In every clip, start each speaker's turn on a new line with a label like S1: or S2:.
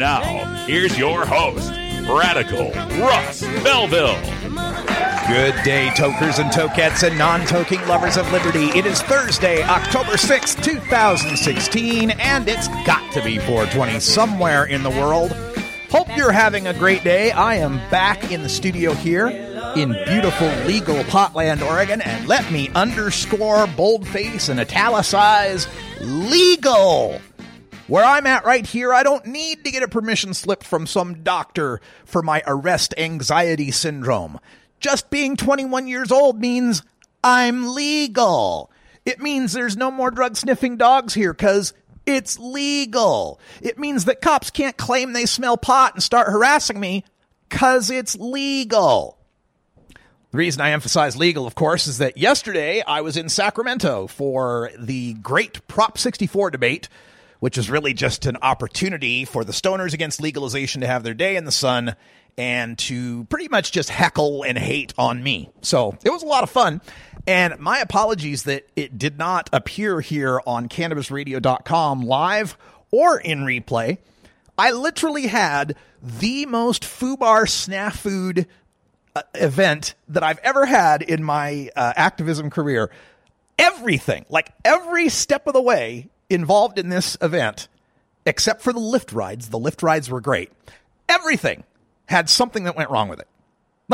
S1: Now, here's your host, Radical Russ Belville.
S2: Good day, tokers and tokettes and non toking lovers of liberty. It is Thursday, October 6th, 2016, and it's got to be 420 somewhere in the world. Hope you're having a great day. I am back in the studio here in beautiful legal Potland, Oregon, and let me underscore, boldface, and italicize legal. Where I'm at right here, I don't need to get a permission slip from some doctor for my arrest anxiety syndrome. Just being 21 years old means I'm legal. It means there's no more drug sniffing dogs here because it's legal. It means that cops can't claim they smell pot and start harassing me because it's legal. The reason I emphasize legal, of course, is that yesterday I was in Sacramento for the great Prop 64 debate, which is really just an opportunity for the stoners against legalization to have their day in the sun and to pretty much just heckle and hate on me. So it was a lot of fun. And my apologies that it did not appear here on cannabisradio.com live or in replay. I literally had the most foobar snafu uh, event that I've ever had in my uh, activism career. Everything, like every step of the way involved in this event, except for the Lyft rides, the Lyft rides were great. Everything had something that went wrong with it.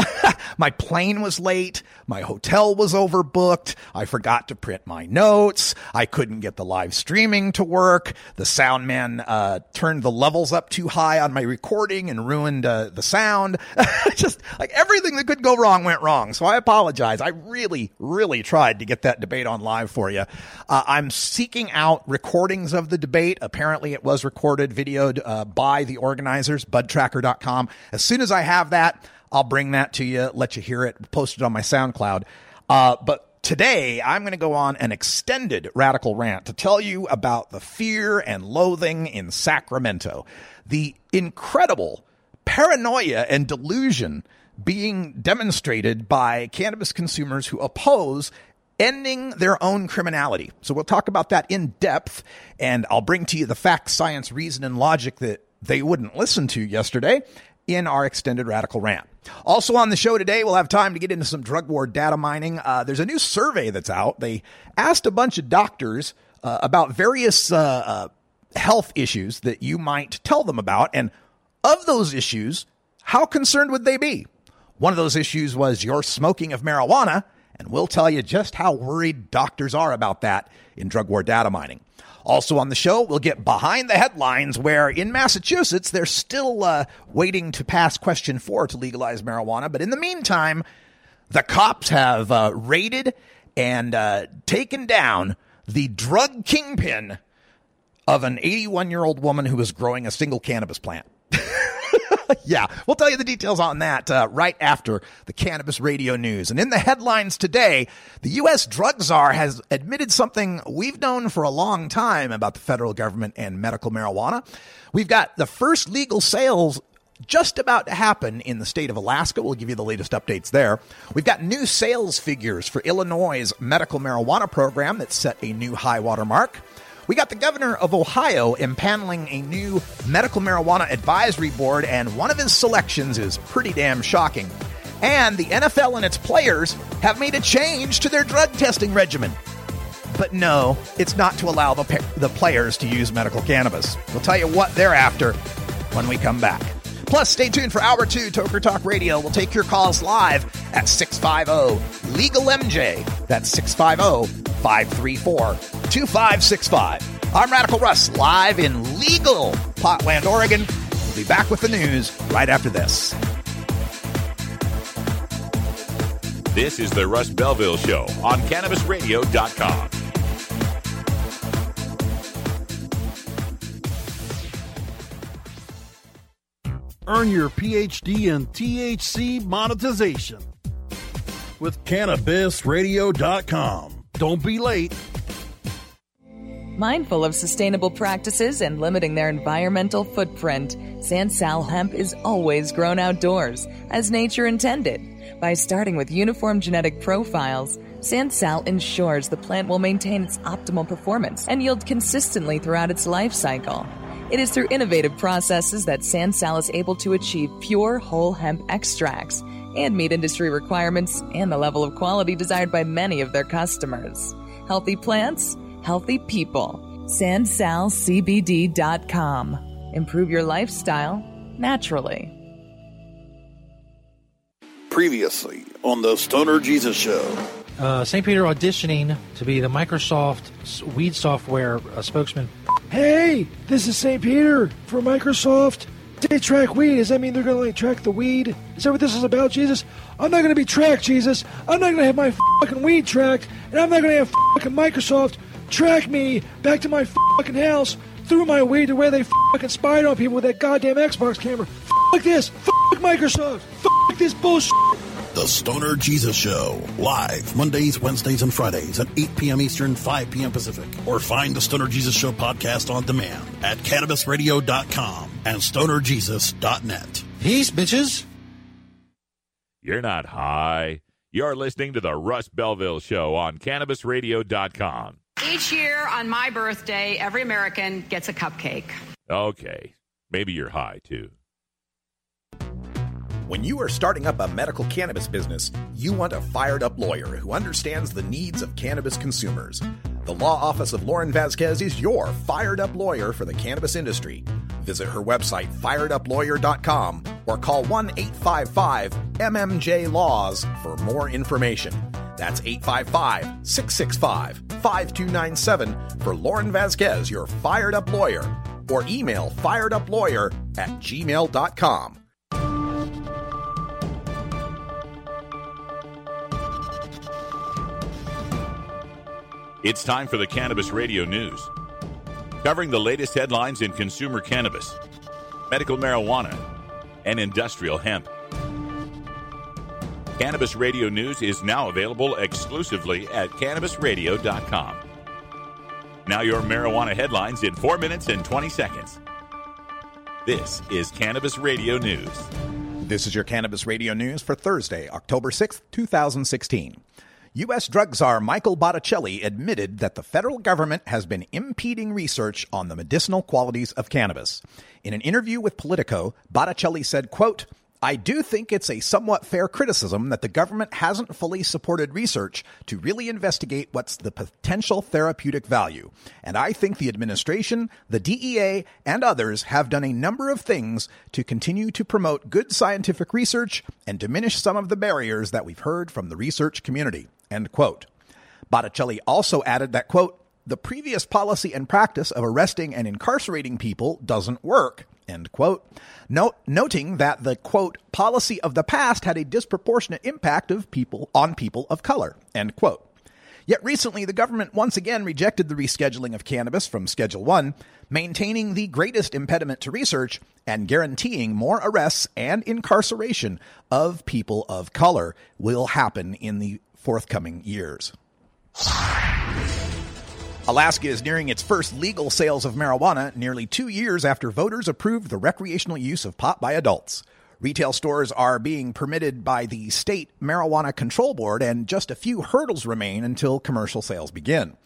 S2: my plane was late. My hotel was overbooked. I forgot to print my notes. I couldn't get the live streaming to work. The sound man uh, turned the levels up too high on my recording and ruined uh, the sound. Just like everything that could go wrong went wrong. So I apologize. I really, really tried to get that debate on live for you. Uh, I'm seeking out recordings of the debate. Apparently, it was recorded, videoed uh, by the organizers, budtracker.com. As soon as I have that, I'll bring that to you, let you hear it, post it on my SoundCloud. Uh, but today, I'm going to go on an extended radical rant to tell you about the fear and loathing in Sacramento, the incredible paranoia and delusion being demonstrated by cannabis consumers who oppose ending their own criminality. So we'll talk about that in depth, and I'll bring to you the facts, science, reason, and logic that they wouldn't listen to yesterday in our extended radical rant. Also on the show today, we'll have time to get into some drug war data mining. Uh, there's a new survey that's out. They asked a bunch of doctors uh, about various uh, uh health issues that you might tell them about. And of those issues, how concerned would they be? One of those issues was your smoking of marijuana. And we'll tell you just how worried doctors are about that in drug war data mining. Also on the show, we'll get behind the headlines where in Massachusetts, they're still uh, waiting to pass question four to legalize marijuana. But in the meantime, the cops have uh, raided and uh, taken down the drug kingpin of an 81 year old woman who was growing a single cannabis plant. yeah, we'll tell you the details on that uh, right after the cannabis radio news. And in the headlines today, the U.S. drug czar has admitted something we've known for a long time about the federal government and medical marijuana. We've got the first legal sales just about to happen in the state of Alaska. We'll give you the latest updates there. We've got new sales figures for Illinois' medical marijuana program that set a new high water mark. We got the governor of Ohio impaneling a new medical marijuana advisory board, and one of his selections is pretty damn shocking. And the NFL and its players have made a change to their drug testing regimen. But no, it's not to allow the, the players to use medical cannabis. We'll tell you what they're after when we come back. Plus, stay tuned for hour two, Toker Talk Radio. We'll take your calls live at 650 Legal MJ. That's 650 534 2565. I'm Radical Russ, live in legal Potland, Oregon. We'll be back with the news right after this.
S1: This is the Russ Belville Show on CannabisRadio.com.
S3: Earn your PhD in THC monetization with CannabisRadio.com. Don't be late.
S4: Mindful of sustainable practices and limiting their environmental footprint, Sansal hemp is always grown outdoors, as nature intended. By starting with uniform genetic profiles, Sansal ensures the plant will maintain its optimal performance and yield consistently throughout its life cycle. It is through innovative processes that Sansal is able to achieve pure whole hemp extracts and meet industry requirements and the level of quality desired by many of their customers. Healthy plants, healthy people. SansalCBD.com. Improve your lifestyle naturally.
S5: Previously on the Stoner Jesus Show.
S6: Uh, St. Peter auditioning to be the Microsoft weed software uh, spokesman.
S7: Hey, this is St. Peter for Microsoft. They track weed. Does that mean they're going to like track the weed? Is that what this is about, Jesus? I'm not going to be tracked, Jesus. I'm not going to have my fucking weed tracked, and I'm not going to have fucking Microsoft track me back to my fucking house through my weed to where they fucking spied on people with that goddamn Xbox camera. Fuck this. Fuck Microsoft. Fuck this bullshit.
S5: The Stoner Jesus Show. Live Mondays, Wednesdays, and Fridays at 8 p.m. Eastern, 5 p.m. Pacific. Or find the Stoner Jesus Show podcast on demand at CannabisRadio.com and StonerJesus.net.
S6: Peace, bitches.
S1: You're not high. You're listening to the Russ Belville Show on CannabisRadio.com.
S8: Each year on my birthday, every American gets a cupcake.
S1: Okay, maybe you're high too.
S2: When you are starting up a medical cannabis business, you want a fired up lawyer who understands the needs of cannabis consumers. The law office of Lauren Vasquez is your fired up lawyer for the cannabis industry. Visit her website, fireduplawyer.com, or call 1 855 MMJ Laws for more information. That's 855 665 5297 for Lauren Vasquez, your fired up lawyer, or email fireduplawyer at gmail.com.
S1: It's time for the Cannabis Radio News. Covering the latest headlines in consumer cannabis, medical marijuana, and industrial hemp. Cannabis Radio News is now available exclusively at CannabisRadio.com. Now, your marijuana headlines in 4 minutes and 20 seconds. This is Cannabis Radio News.
S2: This is your Cannabis Radio News for Thursday, October 6th, 2016. U.S. drug czar Michael Botticelli admitted that the federal government has been impeding research on the medicinal qualities of cannabis. In an interview with Politico, Botticelli said, quote, I do think it's a somewhat fair criticism that the government hasn't fully supported research to really investigate what's the potential therapeutic value. And I think the administration, the DEA, and others have done a number of things to continue to promote good scientific research and diminish some of the barriers that we've heard from the research community. End quote. Botticelli also added that, quote, the previous policy and practice of arresting and incarcerating people doesn't work. End quote. Note, noting that the quote policy of the past had a disproportionate impact of people on people of color. End quote. Yet recently, the government once again rejected the rescheduling of cannabis from Schedule 1, maintaining the greatest impediment to research and guaranteeing more arrests and incarceration of people of color will happen in the forthcoming years. Alaska is nearing its first legal sales of marijuana nearly two years after voters approved the recreational use of pot by adults. Retail stores are being permitted by the state marijuana control board, and just a few hurdles remain until commercial sales begin.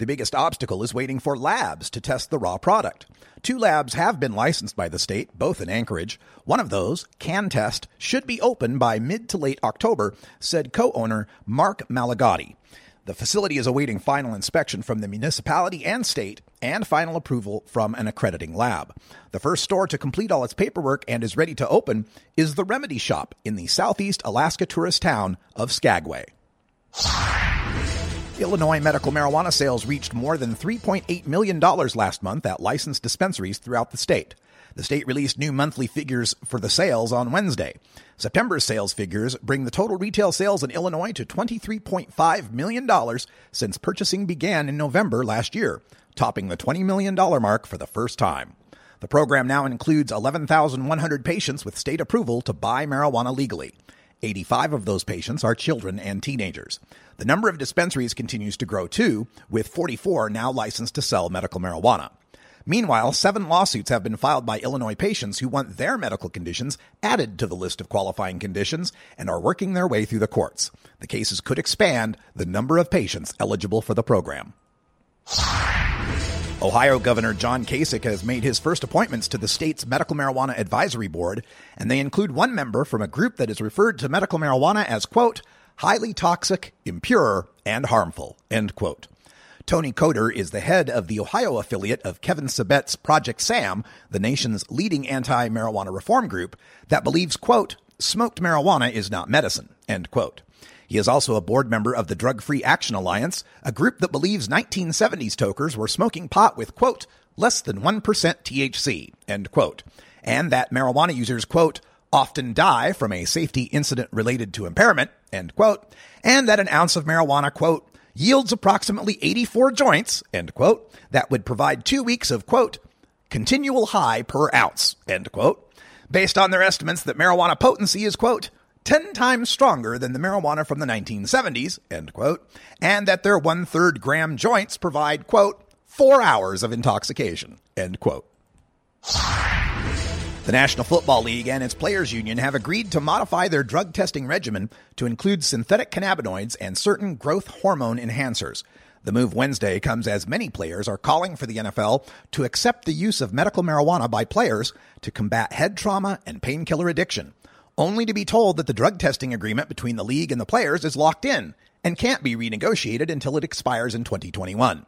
S2: The biggest obstacle is waiting for labs to test the raw product. Two labs have been licensed by the state, both in Anchorage. One of those, CanTest, should be open by mid to late October, said co owner Mark Malagotti. The facility is awaiting final inspection from the municipality and state and final approval from an accrediting lab. The first store to complete all its paperwork and is ready to open is the Remedy Shop in the southeast Alaska tourist town of Skagway. Illinois medical marijuana sales reached more than $3.8 million last month at licensed dispensaries throughout the state. The state released new monthly figures for the sales on Wednesday. September's sales figures bring the total retail sales in Illinois to $23.5 million since purchasing began in November last year, topping the $20 million mark for the first time. The program now includes 11,100 patients with state approval to buy marijuana legally. 85 of those patients are children and teenagers. The number of dispensaries continues to grow too, with 44 now licensed to sell medical marijuana. Meanwhile, seven lawsuits have been filed by Illinois patients who want their medical conditions added to the list of qualifying conditions and are working their way through the courts. The cases could expand the number of patients eligible for the program. Ohio Governor John Kasich has made his first appointments to the state's Medical Marijuana Advisory Board, and they include one member from a group that is referred to medical marijuana as, quote, highly toxic, impure, and harmful, end quote. Tony Coder is the head of the Ohio affiliate of Kevin Sabet's Project SAM, the nation's leading anti-marijuana reform group that believes, quote, smoked marijuana is not medicine, end quote. He is also a board member of the Drug Free Action Alliance, a group that believes 1970s tokers were smoking pot with, quote, less than 1% THC, end quote, and that marijuana users, quote, often die from a safety incident related to impairment, end quote, and that an ounce of marijuana, quote, yields approximately 84 joints, end quote, that would provide two weeks of, quote, continual high per ounce, end quote, based on their estimates that marijuana potency is, quote, 10 times stronger than the marijuana from the 1970s, end quote, and that their one third gram joints provide, quote, four hours of intoxication, end quote. The National Football League and its players' union have agreed to modify their drug testing regimen to include synthetic cannabinoids and certain growth hormone enhancers. The move Wednesday comes as many players are calling for the NFL to accept the use of medical marijuana by players to combat head trauma and painkiller addiction, only to be told that the drug testing agreement between the league and the players is locked in and can't be renegotiated until it expires in 2021.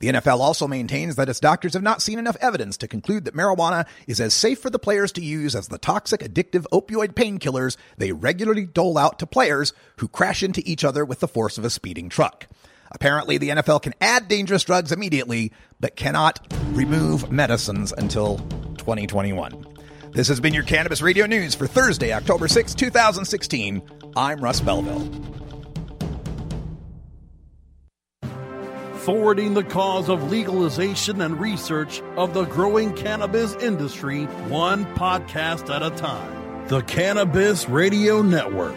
S2: The NFL also maintains that its doctors have not seen enough evidence to conclude that marijuana is as safe for the players to use as the toxic, addictive opioid painkillers they regularly dole out to players who crash into each other with the force of a speeding truck. Apparently, the NFL can add dangerous drugs immediately, but cannot remove medicines until 2021. This has been your Cannabis Radio News for Thursday, October 6, 2016. I'm Russ Belville.
S3: forwarding the cause of legalization and research of the growing cannabis industry one podcast at a time. The Cannabis Radio Network.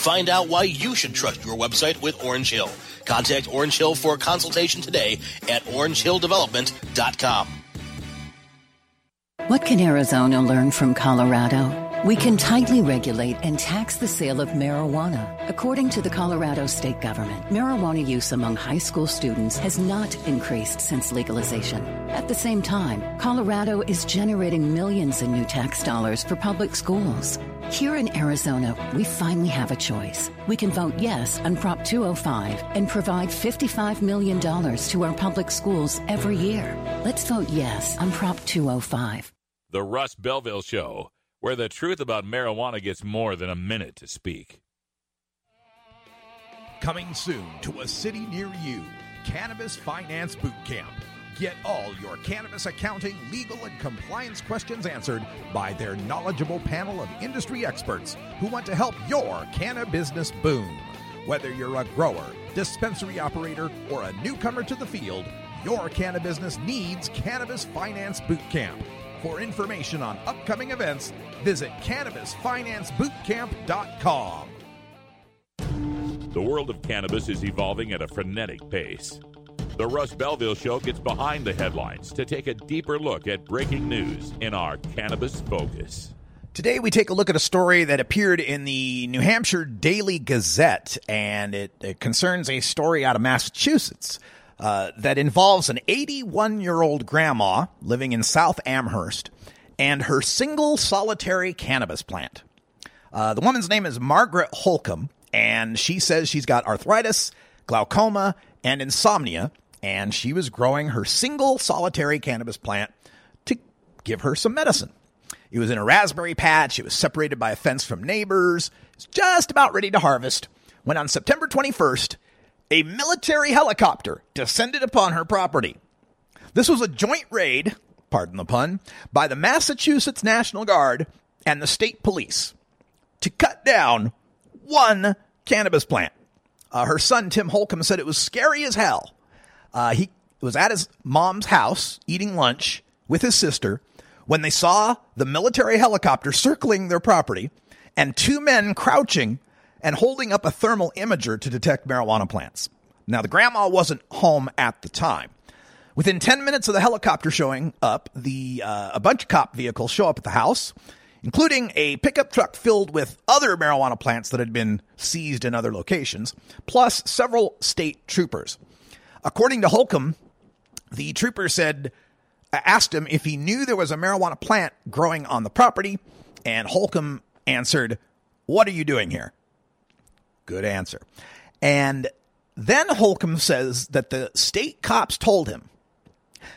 S9: Find out why you should trust your website with Orange Hill. Contact Orange Hill for a consultation today at orangehilldevelopment.com.
S10: What can Arizona learn from Colorado? We can tightly regulate and tax the sale of marijuana. According to the Colorado state government, marijuana use among high school students has not increased since legalization. At the same time, Colorado is generating millions in new tax dollars for public schools. Here in Arizona, we finally have a choice. We can vote yes on Prop 205 and provide $55 million to our public schools every year. Let's vote yes on Prop 205.
S1: The Russ Belville Show, where the truth about marijuana gets more than a minute to speak.
S2: Coming soon to a city near you, Cannabis Finance Boot Camp. Get all your cannabis accounting, legal, and compliance questions answered by their knowledgeable panel of industry experts who want to help your cannabis business boom. Whether you're a grower, dispensary operator, or a newcomer to the field, your cannabis business needs Cannabis Finance Boot Camp. For information on upcoming events, visit cannabisfinancebootcamp.com.
S1: The world of cannabis is evolving at a frenetic pace. The Russ Belville Show gets behind the headlines to take a deeper look at breaking news in our Cannabis Focus.
S2: Today, we take a look at a story that appeared in the New Hampshire Daily Gazette, and it, it concerns a story out of Massachusetts uh, that involves an 81 year old grandma living in South Amherst and her single solitary cannabis plant. Uh, the woman's name is Margaret Holcomb, and she says she's got arthritis, glaucoma, and insomnia, and she was growing her single solitary cannabis plant to give her some medicine. It was in a raspberry patch. It was separated by a fence from neighbors. It's just about ready to harvest when on September 21st, a military helicopter descended upon her property. This was a joint raid, pardon the pun, by the Massachusetts National Guard and the state police to cut down one cannabis plant. Uh, her son, Tim Holcomb, said it was scary as hell. Uh, he was at his mom's house eating lunch with his sister when they saw the military helicopter circling their property and two men crouching and holding up a thermal imager to detect marijuana plants. Now, the grandma wasn't home at the time. Within 10 minutes of the helicopter showing up, the uh, a bunch of cop vehicles show up at the house, including a pickup truck filled with other marijuana plants that had been seized in other locations, plus several state troopers. According to Holcomb, the trooper said asked him if he knew there was a marijuana plant growing on the property, and Holcomb answered, "What are you doing here?" Good answer. And then Holcomb says that the state cops told him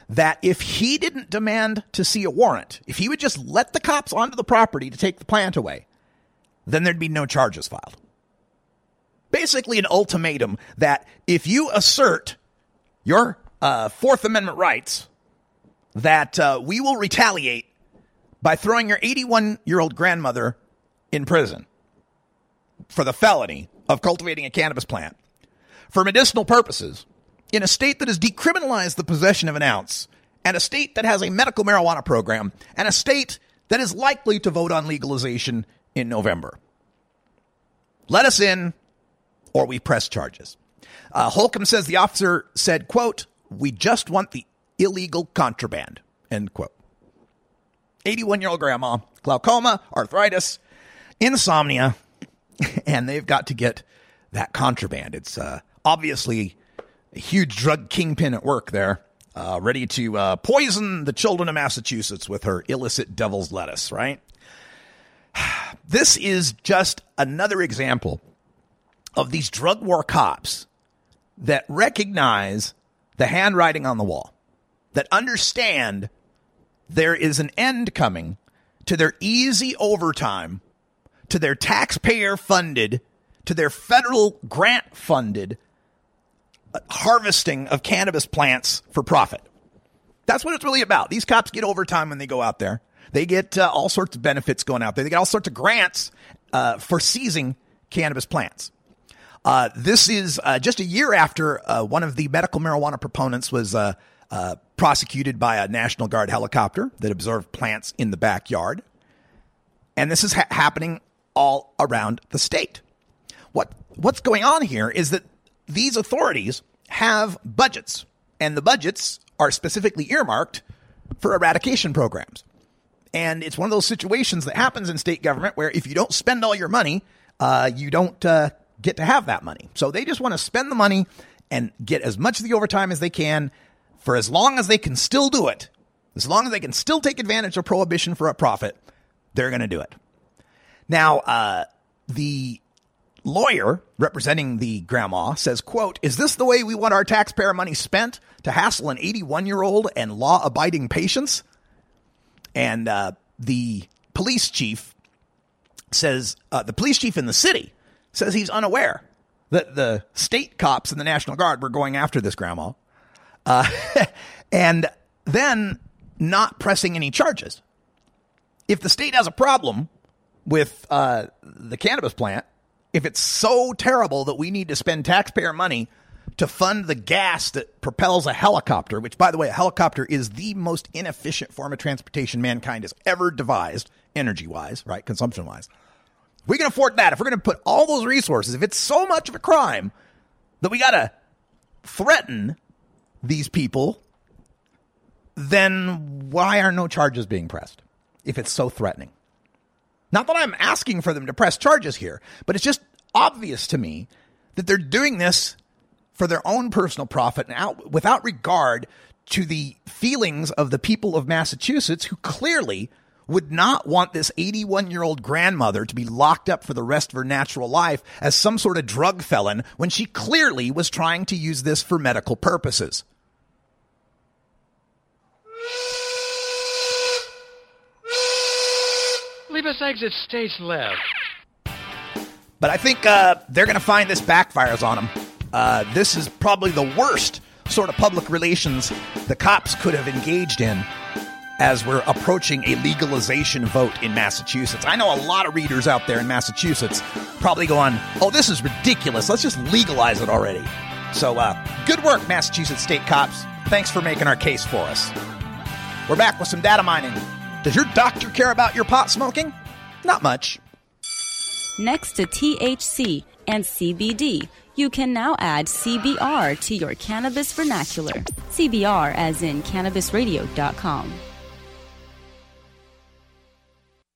S2: that if he didn't demand to see a warrant, if he would just let the cops onto the property to take the plant away, then there'd be no charges filed. Basically, an ultimatum that if you assert your uh, Fourth Amendment rights, that uh, we will retaliate by throwing your 81 year old grandmother in prison for the felony of cultivating a cannabis plant for medicinal purposes in a state that has decriminalized the possession of an ounce, and a state that has a medical marijuana program, and a state that is likely to vote on legalization in November. Let us in, or we press charges. Uh, Holcomb says the officer said, quote, we just want the illegal contraband, end quote. 81 year old grandma, glaucoma, arthritis, insomnia, and they've got to get that contraband. It's uh, obviously a huge drug kingpin at work there, uh, ready to uh, poison the children of Massachusetts with her illicit devil's lettuce, right? This is just another example of these drug war cops that recognize the handwriting on the wall, that understand there is an end coming to their easy overtime, to their taxpayer funded, to their federal grant funded harvesting of cannabis plants for profit. That's what it's really about. These cops get overtime when they go out there. They get uh, all sorts of benefits going out there. They get all sorts of grants uh, for seizing cannabis plants. Uh, this is uh, just a year after uh, one of the medical marijuana proponents was uh, prosecuted by a National Guard helicopter that observed plants in the backyard. And this is ha- happening all around the state. What what's going on here is that these authorities have budgets, and the budgets are specifically earmarked for eradication programs. And it's one of those situations that happens in state government where if you don't spend all your money, uh, you don't uh, get to have that money. So they just want to spend the money and get as much of the overtime as they can for as long as they can still do it. As long as they can still take advantage of prohibition for a profit, they're going to do it. Now, uh, the lawyer representing the grandma says quote is this the way we want our taxpayer money spent to hassle an 81 year old and law abiding patients? And uh, the police chief says uh, the police chief in the city says he's unaware that the state cops and the national guard were going after this grandma uh, and then not pressing any charges. If the state has a problem with uh, the cannabis plant if it's so terrible that we need to spend taxpayer money to fund the gas that propels a helicopter, which, by the way, a helicopter is the most inefficient form of transportation mankind has ever devised, energy wise, right? Consumption wise. We can afford that. If we're going to put all those resources, if it's so much of a crime that we got to threaten these people, then why are no charges being pressed if it's so threatening? Not that I'm asking for them to press charges here, but it's just obvious to me that they're doing this for their own personal profit and out, without regard to the feelings of the people of Massachusetts who clearly would not want this 81 year old grandmother to be locked up for the rest of her natural life as some sort of drug felon when she clearly was trying to use this for medical purposes.
S11: Davis exit stage left.
S2: But I think uh, they're going to find this backfires on them. Uh, this is probably the worst sort of public relations the cops could have engaged in as we're approaching a legalization vote in Massachusetts. I know a lot of readers out there in Massachusetts probably going, oh, this is ridiculous. Let's just legalize it already. So, uh, good work, Massachusetts state cops. Thanks for making our case for us. We're back with some data mining. Does your doctor care about your pot smoking? Not much.
S12: Next to THC and CBD, you can now add CBR to your cannabis vernacular. CBR as in cannabisradio.com.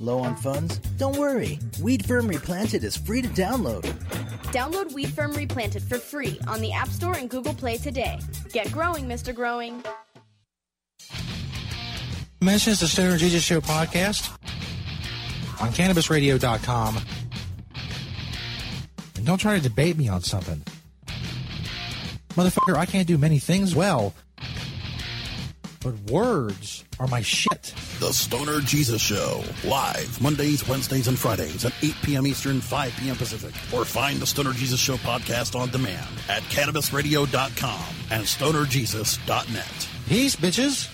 S13: Low on funds? Don't worry. Weed Firm Replanted is free to download.
S14: Download Weed Firm Replanted for free on the App Store and Google Play today. Get growing, Mr. Growing.
S6: Mentions the Stoner Jesus Show podcast on CannabisRadio.com. And don't try to debate me on something. Motherfucker, I can't do many things well. But words are my shit.
S5: The Stoner Jesus Show, live Mondays, Wednesdays, and Fridays at 8 p.m. Eastern, 5 p.m. Pacific. Or find the Stoner Jesus Show podcast on demand at CannabisRadio.com and StonerJesus.net.
S6: Peace, bitches.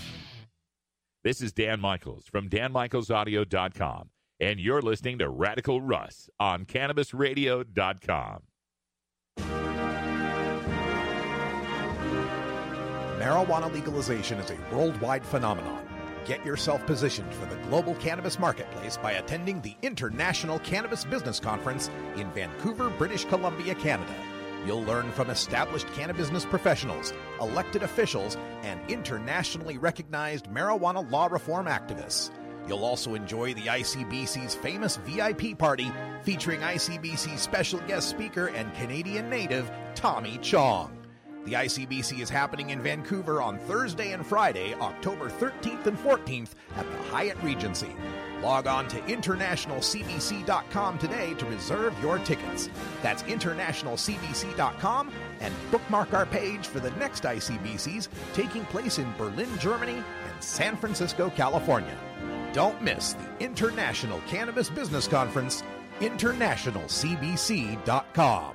S1: This is Dan Michaels from DanMichaelsAudio.com, and you're listening to Radical Russ on CannabisRadio.com.
S2: Marijuana legalization is a worldwide phenomenon. Get yourself positioned for the global cannabis marketplace by attending the International Cannabis Business Conference in Vancouver, British Columbia, Canada. You'll learn from established cannabis business professionals, elected officials, and internationally recognized marijuana law reform activists. You'll also enjoy the ICBC's famous VIP party featuring ICBC special guest speaker and Canadian native Tommy Chong. The ICBC is happening in Vancouver on Thursday and Friday, October 13th and 14th at the Hyatt Regency. Log on to internationalcbc.com today to reserve your tickets. That's internationalcbc.com and bookmark our page for the next ICBCs taking place in Berlin, Germany and San Francisco, California. Don't miss the International Cannabis Business Conference, internationalcbc.com.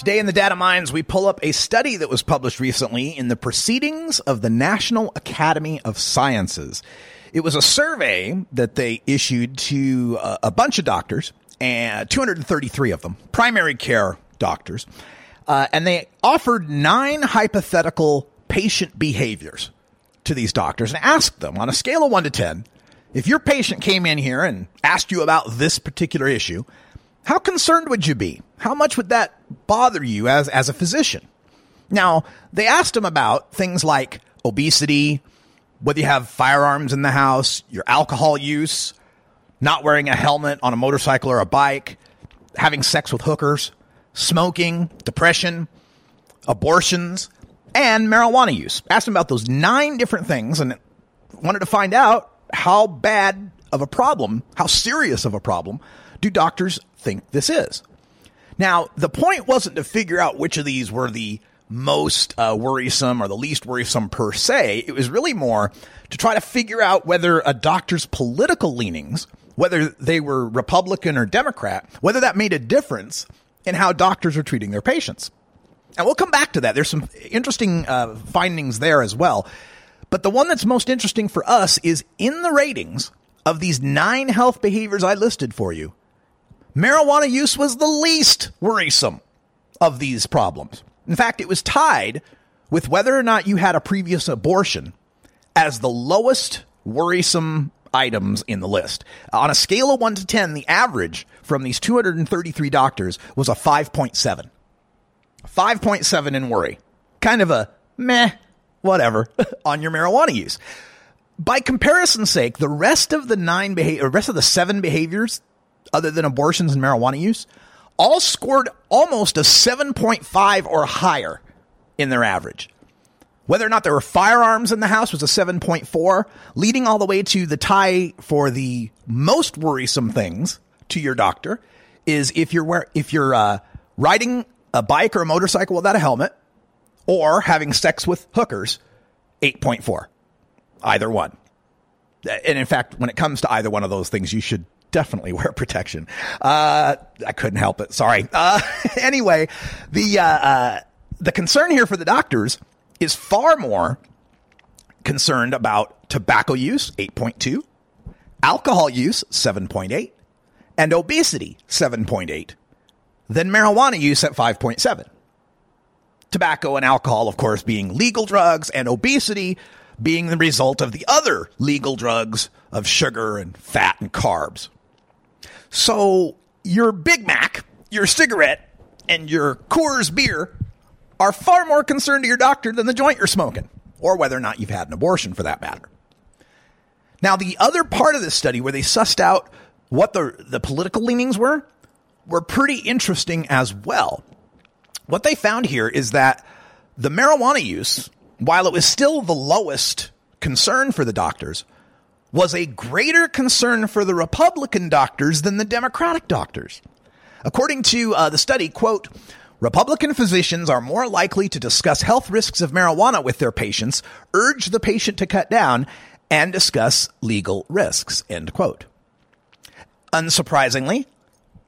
S2: Today in the Data Mines, we pull up a study that was published recently in the Proceedings of the National Academy of Sciences. It was a survey that they issued to uh, a bunch of doctors, and 233 of them, primary care doctors, uh, and they offered nine hypothetical patient behaviors to these doctors and asked them on a scale of one to 10, if your patient came in here and asked you about this particular issue, how concerned would you be? How much would that bother you as, as a physician? Now, they asked him about things like obesity, whether you have firearms in the house, your alcohol use, not wearing a helmet on a motorcycle or a bike, having sex with hookers, smoking, depression, abortions, and marijuana use. Asked him about those nine different things and wanted to find out how bad of a problem, how serious of a problem do doctors think this is? Now, the point wasn't to figure out which of these were the most uh, worrisome or the least worrisome per se. It was really more to try to figure out whether a doctor's political leanings, whether they were Republican or Democrat, whether that made a difference in how doctors are treating their patients. And we'll come back to that. There's some interesting uh, findings there as well. But the one that's most interesting for us is in the ratings of these nine health behaviors I listed for you marijuana use was the least worrisome of these problems. In fact, it was tied with whether or not you had a previous abortion as the lowest worrisome items in the list. On a scale of 1 to 10, the average from these 233 doctors was a 5.7. 5.7 in worry. Kind of a meh, whatever, on your marijuana use. By comparison's sake, the rest of the nine behavior, rest of the seven behaviors, other than abortions and marijuana use, all scored almost a 7.5 or higher in their average. Whether or not there were firearms in the house was a 7.4, leading all the way to the tie for the most worrisome things to your doctor is if you're if you're uh, riding a bike or a motorcycle without a helmet or having sex with hookers, 8.4. Either one. And in fact, when it comes to either one of those things, you should definitely wear protection. Uh, I couldn't help it. Sorry. Uh, anyway, the, uh, uh, the concern here for the doctors is far more concerned about tobacco use, 8.2, alcohol use, 7.8, and obesity, 7.8, than marijuana use at 5.7. Tobacco and alcohol, of course, being legal drugs, and obesity being the result of the other legal drugs of sugar and fat and carbs. So your Big Mac, your cigarette, and your Coors beer are far more concerned to your doctor than the joint you're smoking, or whether or not you've had an abortion for that matter. Now, the other part of this study where they sussed out what the, the political leanings were, were pretty interesting as well. What they found here is that the marijuana use, while it was still the lowest concern for the doctors, was a greater concern for the Republican doctors than the Democratic doctors. According to uh, the study, quote, Republican physicians are more likely to discuss health risks of marijuana with their patients, urge the patient to cut down, and discuss legal risks, end quote. Unsurprisingly,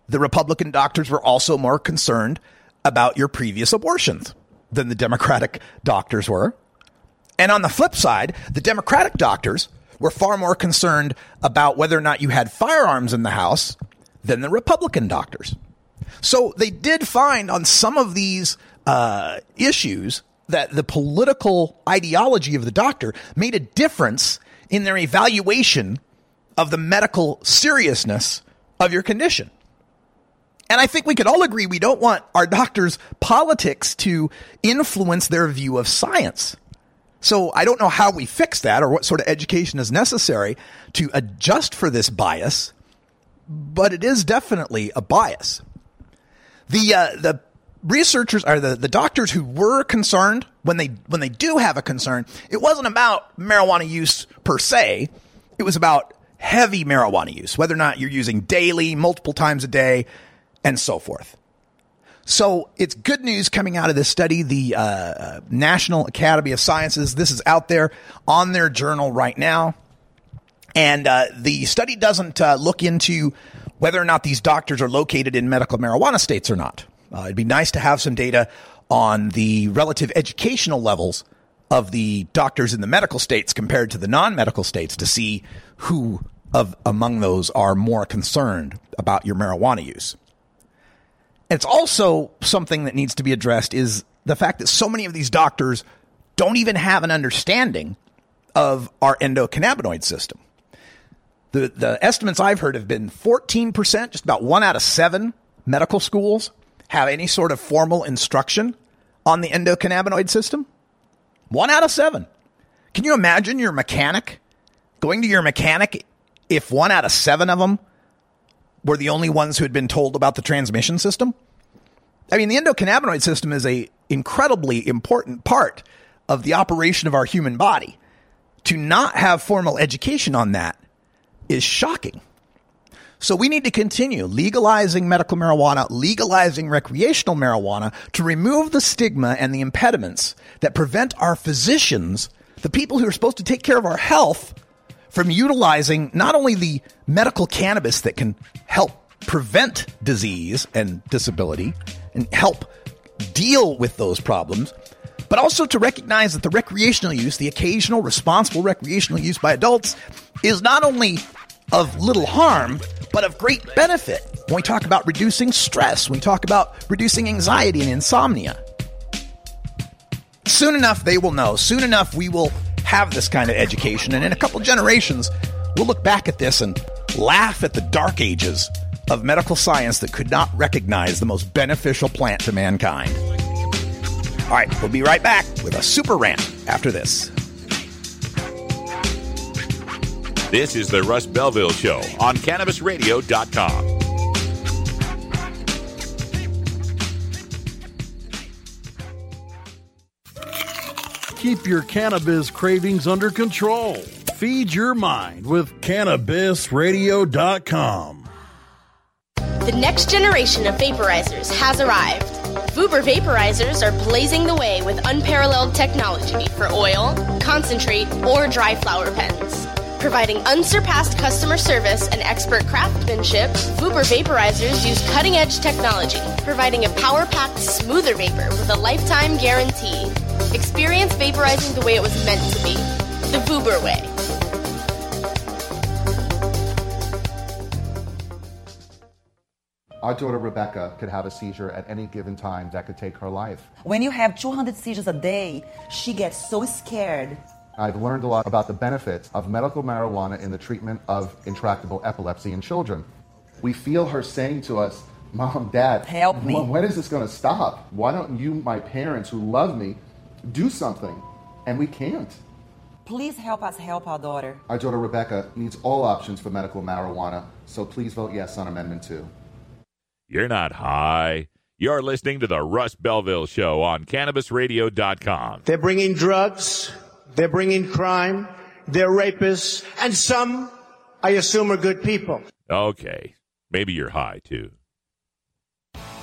S2: the Republican doctors were also more concerned about your previous abortions than the Democratic doctors were. And on the flip side, the Democratic doctors were far more concerned about whether or not you had firearms in the house than the Republican doctors. So they did find on some of these uh, issues that the political ideology of the doctor made a difference in their evaluation of the medical seriousness of your condition. And I think we could all agree we don't want our doctors' politics to influence their view of science. So I don't know how we fix that or what sort of education is necessary to adjust for this bias, but it is definitely a bias. The uh, the researchers are the, the doctors who were concerned when they when they do have a concern, it wasn't about marijuana use per se. It was about heavy marijuana use, whether or not you're using daily, multiple times a day, and so forth. So it's good news coming out of this study. The uh, National Academy of Sciences, this is out there on their journal right now. And uh, the study doesn't uh, look into whether or not these doctors are located in medical marijuana states or not. Uh, it'd be nice to have some data on the relative educational levels of the doctors in the medical states compared to the non-medical states to see who of among those are more concerned about your marijuana use. It's also something that needs to be addressed is the fact that so many of these doctors don't even have an understanding of our endocannabinoid system. The, the estimates I've heard have been 14%, just about one out of seven medical schools have any sort of formal instruction on the endocannabinoid system. One out of seven. Can you imagine your mechanic going to your mechanic if one out of seven of them were the only ones who had been told about the transmission system? I mean, the endocannabinoid system is a incredibly important part of the operation of our human body. To not have formal education on that is shocking. So we need to continue legalizing medical marijuana, legalizing recreational marijuana to remove the stigma and the impediments that prevent our physicians, the people who are supposed to take care of our health, from utilizing not only the medical cannabis that can help prevent disease and disability and help deal with those problems, but also to recognize that the recreational use, the occasional responsible recreational use by adults, is not only of little harm, but of great benefit when we talk about reducing stress, when we talk about reducing anxiety and insomnia. Soon enough, they will know. Soon enough, we will have this kind of education. And in a couple generations, we'll look back at this and laugh at the dark ages of medical science that could not recognize the most beneficial plant to mankind. All right, we'll be right back with a super rant after this.
S1: This is the Russ Belville Show on CannabisRadio.com.
S3: Keep your cannabis cravings under control. Feed your mind with CannabisRadio.com.
S14: The next generation of vaporizers has arrived. Vuber vaporizers are blazing the way with unparalleled technology for oil, concentrate, or dry flower pens. Providing unsurpassed customer service and expert craftsmanship, Vuber vaporizers use cutting edge technology, providing a power packed, smoother vapor with a lifetime guarantee. Experience vaporizing the way it was meant to be the Vuber way.
S11: Our daughter Rebecca could have a seizure at any given time that could take her life.
S15: When you have 200 seizures a day, she gets so scared.
S11: I've learned a lot about the benefits of medical marijuana in the treatment of intractable epilepsy in children. We feel her saying to us, Mom, Dad,
S15: help me.
S11: When is this going to stop? Why don't you, my parents who love me, do something? And we can't.
S15: Please help us help our daughter.
S11: Our daughter Rebecca needs all options for medical marijuana, so please vote yes on Amendment 2.
S1: You're not high. You're listening to the Russ Belville Show on CannabisRadio.com.
S16: They're bringing drugs. They're bringing crime. They're rapists. And some, I assume, are good people.
S1: Okay. Maybe you're high, too.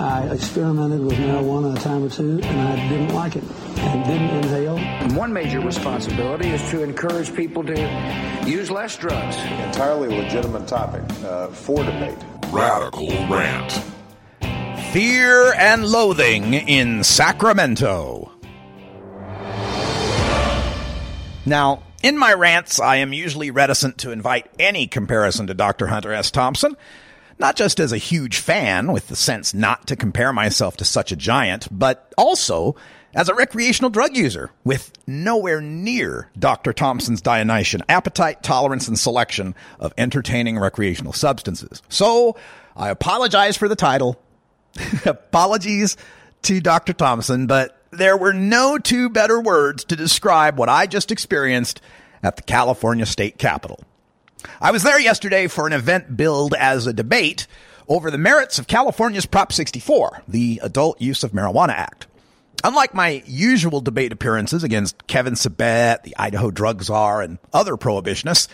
S17: I experimented with marijuana a time or two, and I didn't like it and didn't inhale.
S18: One major responsibility is to encourage people to use less drugs.
S19: Entirely legitimate topic uh, for debate.
S1: Radical Rant.
S2: Fear and loathing in Sacramento. Now, in my rants, I am usually reticent to invite any comparison to Dr. Hunter S. Thompson, not just as a huge fan with the sense not to compare myself to such a giant, but also as a recreational drug user with nowhere near Dr. Thompson's Dionysian appetite, tolerance, and selection of entertaining recreational substances. So I apologize for the title. Apologies to Dr. Thompson, but there were no two better words to describe what I just experienced at the California State Capitol. I was there yesterday for an event billed as a debate over the merits of California's Prop 64, the Adult Use of Marijuana Act. Unlike my usual debate appearances against Kevin Sabet, the Idaho drug czar, and other prohibitionists,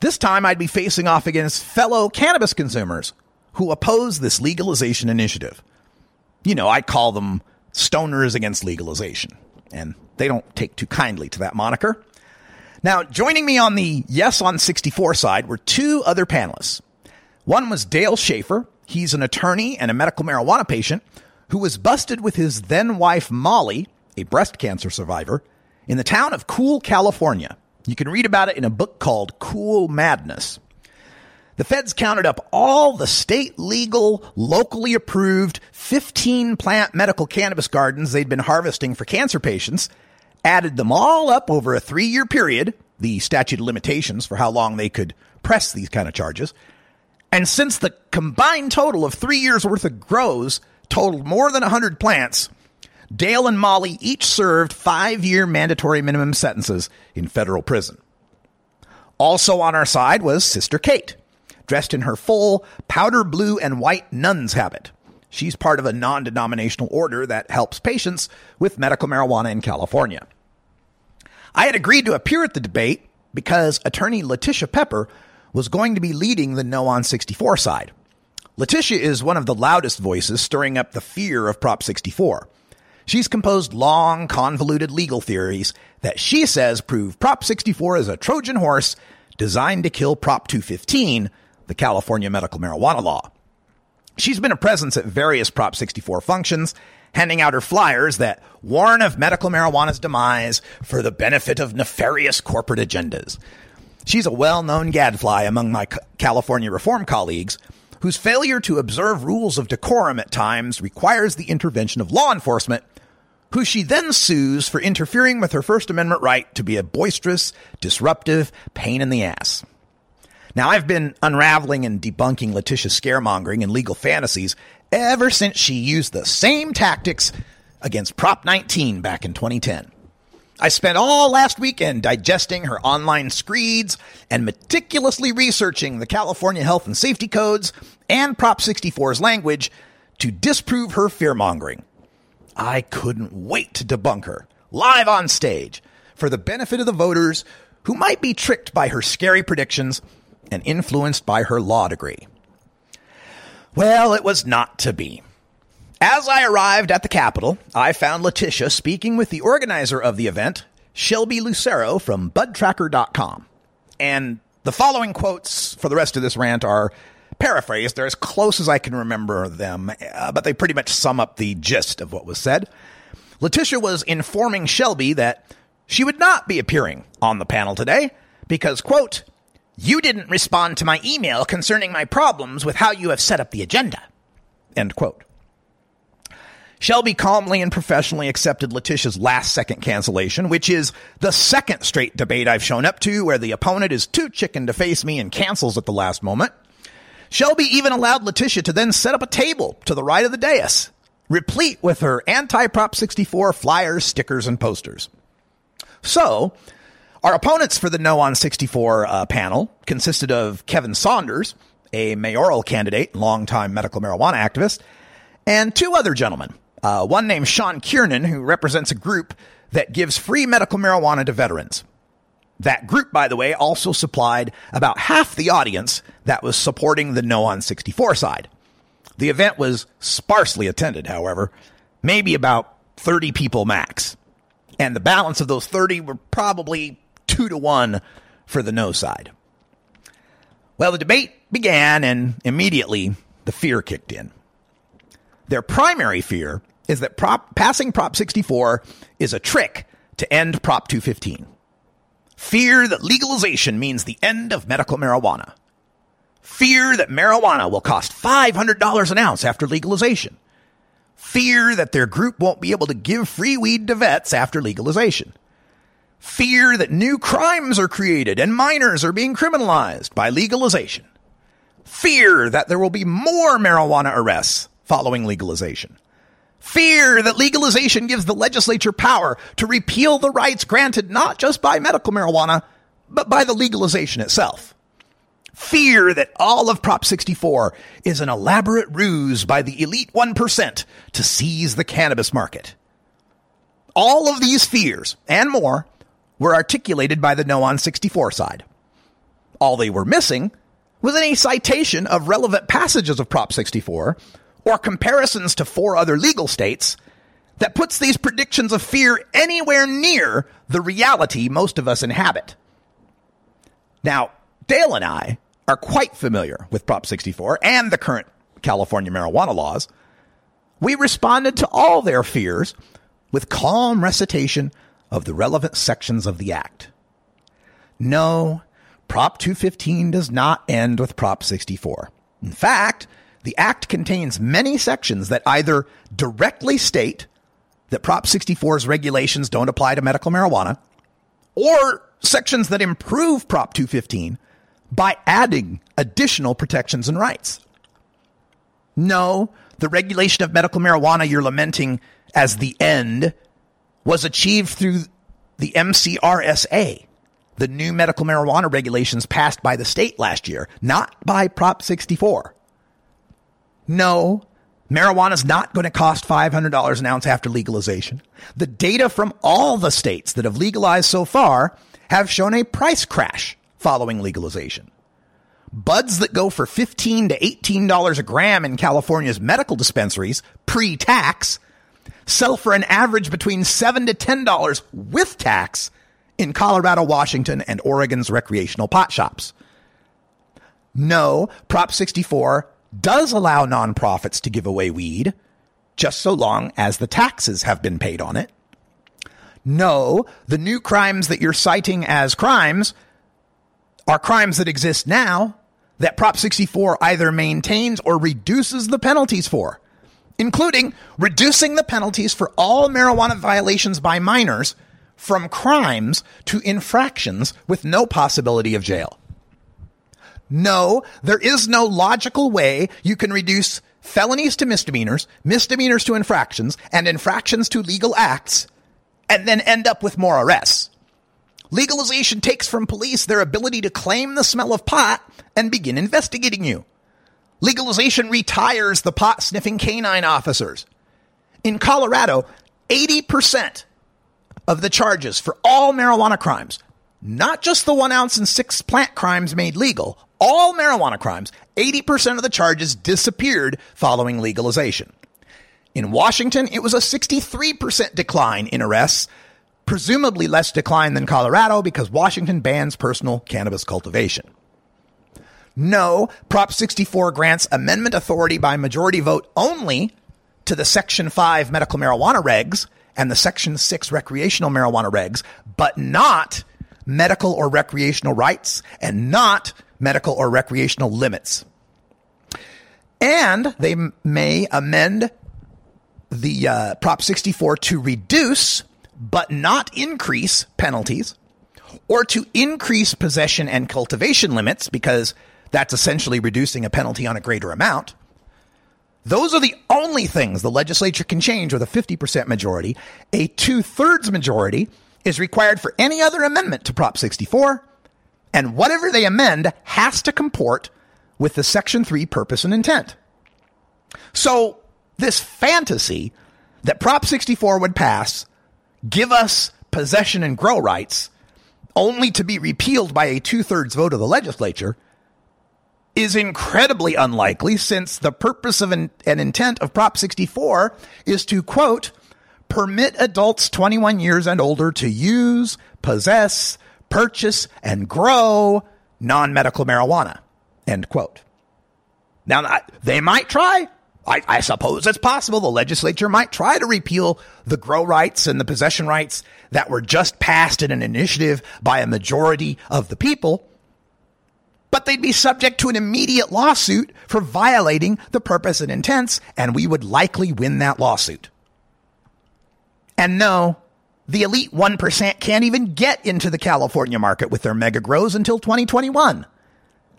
S2: this time I'd be facing off against fellow cannabis consumers who oppose this legalization initiative. You know, I call them stoners against legalization, and they don't take too kindly to that moniker. Now, joining me on the Yes on 64 side were two other panelists. One was Dale Schafer. He's an attorney and a medical marijuana patient who was busted with his then wife Molly, a breast cancer survivor, in the town of Cool, California. You can read about it in a book called Cool Madness. The feds counted up all the state legal, locally approved 15 plant medical cannabis gardens they'd been harvesting for cancer patients, added them all up over a three year period, the statute of limitations for how long they could press these kind of charges. And since the combined total of three years worth of grows totaled more than 100 plants, Dale and Molly each served five year mandatory minimum sentences in federal prison. Also on our side was Sister Kate, dressed in her full powder blue and white nun's habit. She's part of a non denominational order that helps patients with medical marijuana in California. I had agreed to appear at the debate because attorney Letitia Pepper was going to be leading the No on 64 side. Letitia is one of the loudest voices stirring up the fear of Prop 64. She's composed long, convoluted legal theories that she says prove Prop 64 is a Trojan horse designed to kill Prop 215, the California medical marijuana law. She's been a presence at various Prop 64 functions, handing out her flyers that warn of medical marijuana's demise for the benefit of nefarious corporate agendas. She's a well known gadfly among my California reform colleagues whose failure to observe rules of decorum at times requires the intervention of law enforcement, who she then sues for interfering with her First Amendment right to be a boisterous, disruptive pain in the ass. Now, I've been unraveling and debunking Letitia's scaremongering and legal fantasies ever since she used the same tactics against Prop 19 back in 2010. I spent all last weekend digesting her online screeds and meticulously researching the California Health and Safety Codes and Prop 64's language to disprove her fearmongering. I couldn't wait to debunk her live on stage for the benefit of the voters who might be tricked by her scary predictions and influenced by her law degree. Well, it was not to be. As I arrived at the Capitol, I found Letitia speaking with the organizer of the event, Shelby Lucero from budtracker.com. And the following quotes for the rest of this rant are paraphrased. They're as close as I can remember them, uh, but they pretty much sum up the gist of what was said. Letitia was informing Shelby that she would not be appearing on the panel today because, quote, you didn't respond to my email concerning my problems with how you have set up the agenda. End quote. Shelby calmly and professionally accepted Letitia's last second cancellation, which is the second straight debate I've shown up to where the opponent is too chicken to face me and cancels at the last moment. Shelby even allowed Letitia to then set up a table to the right of the dais, replete with her anti Prop 64 flyers, stickers, and posters. So, our opponents for the No on 64 uh, panel consisted of Kevin Saunders, a mayoral candidate, longtime medical marijuana activist, and two other gentlemen, uh, one named Sean Kiernan, who represents a group that gives free medical marijuana to veterans. That group, by the way, also supplied about half the audience that was supporting the No on 64 side. The event was sparsely attended, however, maybe about 30 people max. And the balance of those 30 were probably two to one for the no side. Well, the debate began, and immediately the fear kicked in. Their primary fear is that prop, passing Prop 64 is a trick to end Prop 215. Fear that legalization means the end of medical marijuana. Fear that marijuana will cost $500 an ounce after legalization. Fear that their group won't be able to give free weed to vets after legalization. Fear that new crimes are created and minors are being criminalized by legalization. Fear that there will be more marijuana arrests following legalization. Fear that legalization gives the legislature power to repeal the rights granted not just by medical marijuana, but by the legalization itself. Fear that all of Prop 64 is an elaborate ruse by the elite 1% to seize the cannabis market. All of these fears and more were articulated by the No on 64 side. All they were missing was any citation of relevant passages of Prop 64 or comparisons to four other legal states that puts these predictions of fear anywhere near the reality most of us inhabit. Now, Dale and I are quite familiar with Prop 64 and the current California marijuana laws. We responded to all their fears with calm recitation of the relevant sections of the Act. No, Prop 215 does not end with Prop 64. In fact, the Act contains many sections that either directly state that Prop 64's regulations don't apply to medical marijuana, or sections that improve Prop 215 by adding additional protections and rights. No, the regulation of medical marijuana you're lamenting as the end was achieved through the MCRSA, the new medical marijuana regulations passed by the state last year, not by Prop 64. No, marijuana is not going to cost $500 an ounce after legalization. The data from all the states that have legalized so far have shown a price crash following legalization. Buds that go for 15 to $18 a gram in California's medical dispensaries pre-tax sell for an average between 7 to $10 with tax in Colorado, Washington, and Oregon's recreational pot shops. No, Prop 64 does allow nonprofits to give away weed, just so long as the taxes have been paid on it. No, the new crimes that you're citing as crimes are crimes that exist now that Prop 64 either maintains or reduces the penalties for, including reducing the penalties for all marijuana violations by minors from crimes to infractions with no possibility of jail. No, there is no logical way you can reduce felonies to misdemeanors, misdemeanors to infractions, and infractions to legal acts, and then end up with more arrests. Legalization takes from police their ability to claim the smell of pot and begin investigating you. Legalization retires the pot sniffing canine officers. In Colorado, 80% of the charges for all marijuana crimes, not just the one ounce and six plant crimes made legal, all marijuana crimes, 80% of the charges disappeared following legalization. In Washington, it was a 63% decline in arrests, presumably less decline than Colorado because Washington bans personal cannabis cultivation. No, Prop 64 grants amendment authority by majority vote only to the Section 5 medical marijuana regs and the Section 6 recreational marijuana regs, but not medical or recreational rights and not medical or recreational limits. And they may amend the uh, Prop 64 to reduce but not increase penalties or to increase possession and cultivation limits because that's essentially reducing a penalty on a greater amount. Those are the only things the legislature can change with a 50% majority. A two thirds majority is required for any other amendment to Prop 64, and whatever they amend has to comport with the Section 3 purpose and intent. So, this fantasy that Prop 64 would pass, give us possession and grow rights, only to be repealed by a two thirds vote of the legislature, is incredibly unlikely since the purpose of an, an, intent of Prop 64 is to, quote, permit adults 21 years and older to use, possess, purchase, and grow non medical marijuana, end quote. Now, they might try. I, I, suppose it's possible the legislature might try to repeal the grow rights and the possession rights that were just passed in an initiative by a majority of the people but they'd be subject to an immediate lawsuit for violating the purpose and intents, and we would likely win that lawsuit. And no, the elite 1% can't even get into the California market with their mega grows until 2021.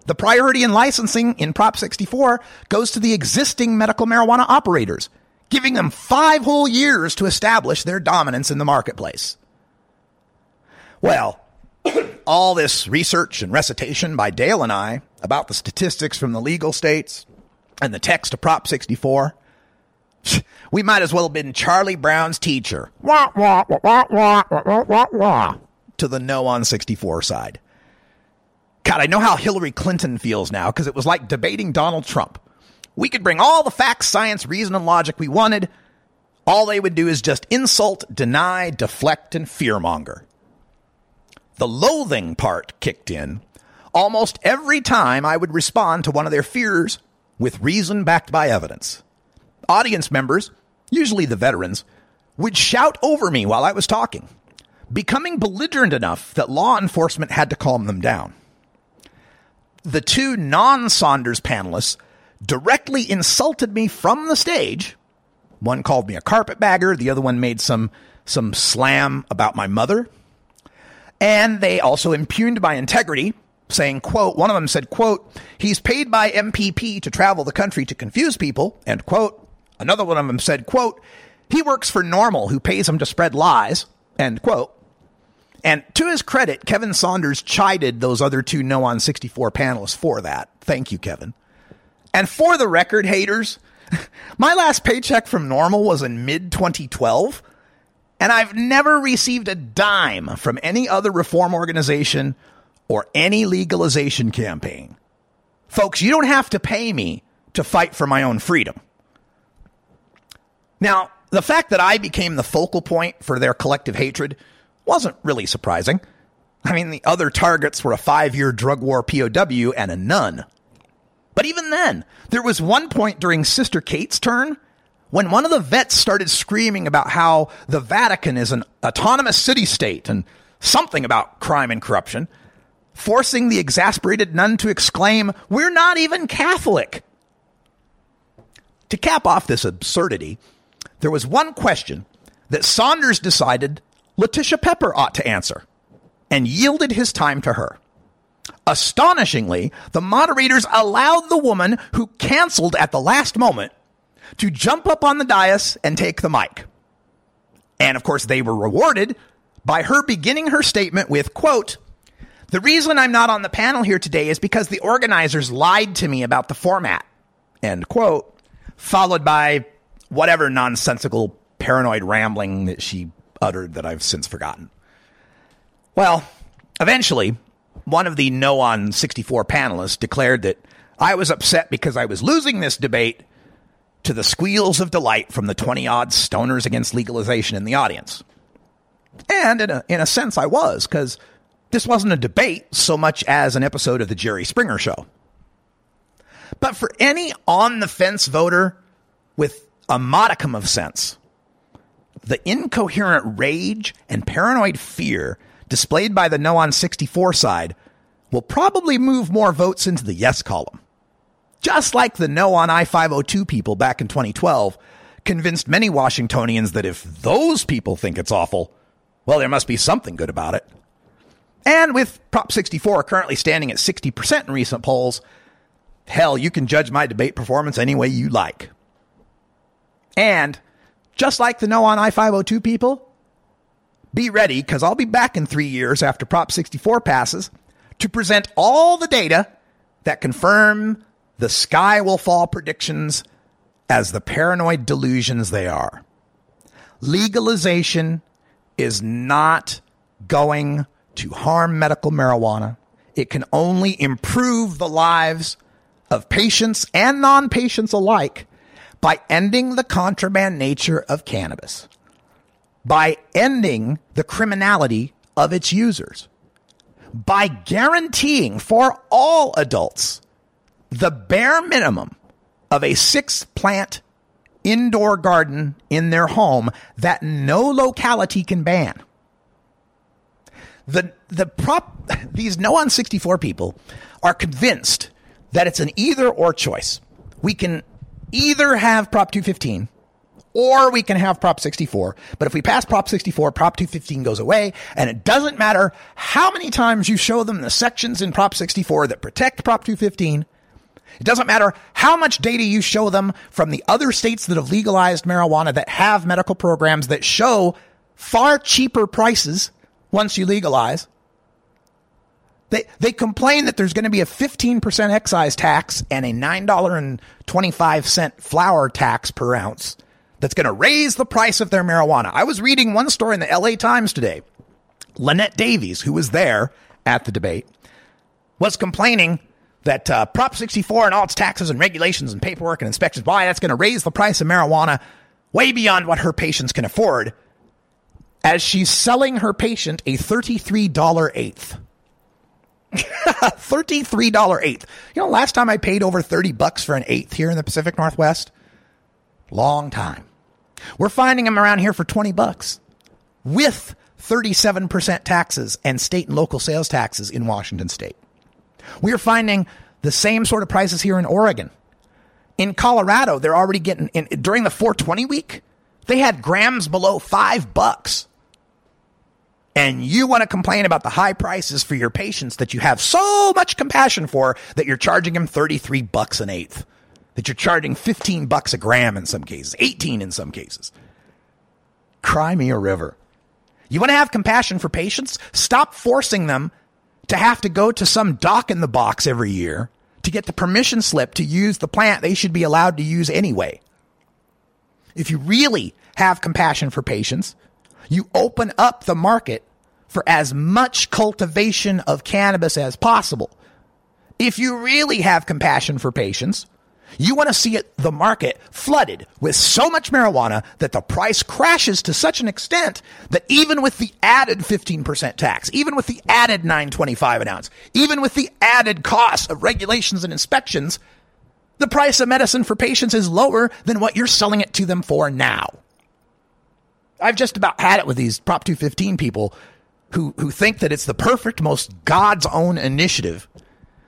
S2: The priority in licensing in Prop 64 goes to the existing medical marijuana operators, giving them five whole years to establish their dominance in the marketplace. Well, all this research and recitation by Dale and I about the statistics from the legal states and the text of Prop 64, we might as well have been Charlie Brown's teacher. Wah, wah, wah, wah, wah, wah, wah, to the no on 64 side. God, I know how Hillary Clinton feels now because it was like debating Donald Trump. We could bring all the facts, science, reason, and logic we wanted. All they would do is just insult, deny, deflect, and fearmonger the loathing part kicked in almost every time I would respond to one of their fears with reason backed by evidence. Audience members, usually the veterans, would shout over me while I was talking, becoming belligerent enough that law enforcement had to calm them down. The two non Saunders panelists directly insulted me from the stage. One called me a carpetbagger, the other one made some, some slam about my mother and they also impugned my integrity, saying, quote, one of them said, quote, he's paid by MPP to travel the country to confuse people, end quote. Another one of them said, quote, he works for NORML, who pays him to spread lies, end quote. And to his credit, Kevin Saunders chided those other two No on 64 panelists for that. Thank you, Kevin. And for the record, haters, my last paycheck from NORML was in mid 2012, and I've never received a dime from any other reform organization or any legalization campaign. Folks, you don't have to pay me to fight for my own freedom. Now, the fact that I became the focal point for their collective hatred wasn't really surprising. I mean, the other targets were a five year drug war POW and a nun. But even then, there was one point during Sister Kate's turn when one of the vets started screaming about how the Vatican is an autonomous city state and something about crime and corruption, forcing the exasperated nun to exclaim, We're not even Catholic. To cap off this absurdity, there was one question that Saunders decided Letitia Pepper ought to answer and yielded his time to her. Astonishingly, the moderators allowed the woman who canceled at the last moment to jump up on the dais and take the mic. And of course, they were rewarded by her beginning her statement with, quote, the reason I'm not on the panel here today is because the organizers lied to me about the format, end quote, followed by whatever nonsensical paranoid rambling that she uttered that I've since forgotten. Well, eventually, one of the No on 64 panelists declared that I was upset because I was losing this debate to the squeals of delight from the 20 odd stoners against legalization in the audience. And in a, in a sense, I was, because this wasn't a debate so much as an episode of The Jerry Springer Show. But for any on the fence voter with a modicum of sense, the incoherent rage and paranoid fear displayed by the no on 64 side will probably move more votes into the yes column. Just like the no on I 502 people back in 2012 convinced many Washingtonians that if those people think it's awful, well, there must be something good about it. And with Prop 64 currently standing at 60% in recent polls, hell, you can judge my debate performance any way you like. And just like the no on I 502 people, be ready because I'll be back in three years after Prop 64 passes to present all the data that confirm the sky will fall predictions as the paranoid delusions they are. Legalization is not going to harm medical marijuana. It can only improve the lives of patients and non patients alike by ending the contraband nature of cannabis, by ending the criminality of its users, by guaranteeing for all adults the bare minimum of a six plant indoor garden in their home that no locality can ban. The, the prop, these no on 64 people are convinced that it's an either or choice. We can either have Prop 215 or we can have Prop 64. But if we pass Prop 64, Prop 215 goes away, and it doesn't matter how many times you show them the sections in Prop 64 that protect Prop 215. It doesn't matter how much data you show them from the other states that have legalized marijuana that have medical programs that show far cheaper prices once you legalize. They, they complain that there's going to be a 15% excise tax and a $9.25 flower tax per ounce that's going to raise the price of their marijuana. I was reading one story in the LA Times today. Lanette Davies, who was there at the debate, was complaining that uh, Prop 64 and all its taxes and regulations and paperwork and inspections, why that's going to raise the price of marijuana way beyond what her patients can afford as she's selling her patient a $33 eighth. $33 eighth. You know, last time I paid over 30 bucks for an eighth here in the Pacific Northwest? Long time. We're finding them around here for 20 bucks with 37% taxes and state and local sales taxes in Washington state. We are finding the same sort of prices here in Oregon. In Colorado, they're already getting in, during the 420 week, they had grams below 5 bucks. and you want to complain about the high prices for your patients that you have so much compassion for that you're charging them 33 bucks an eighth, that you're charging 15 bucks a gram in some cases, 18 in some cases. Cry me a river. You want to have compassion for patients? Stop forcing them to have to go to some doc in the box every year to get the permission slip to use the plant they should be allowed to use anyway. If you really have compassion for patients, you open up the market for as much cultivation of cannabis as possible. If you really have compassion for patients, you want to see it, the market flooded with so much marijuana that the price crashes to such an extent that even with the added 15% tax, even with the added 925 an ounce, even with the added cost of regulations and inspections, the price of medicine for patients is lower than what you're selling it to them for now. I've just about had it with these Prop 215 people who, who think that it's the perfect, most God's own initiative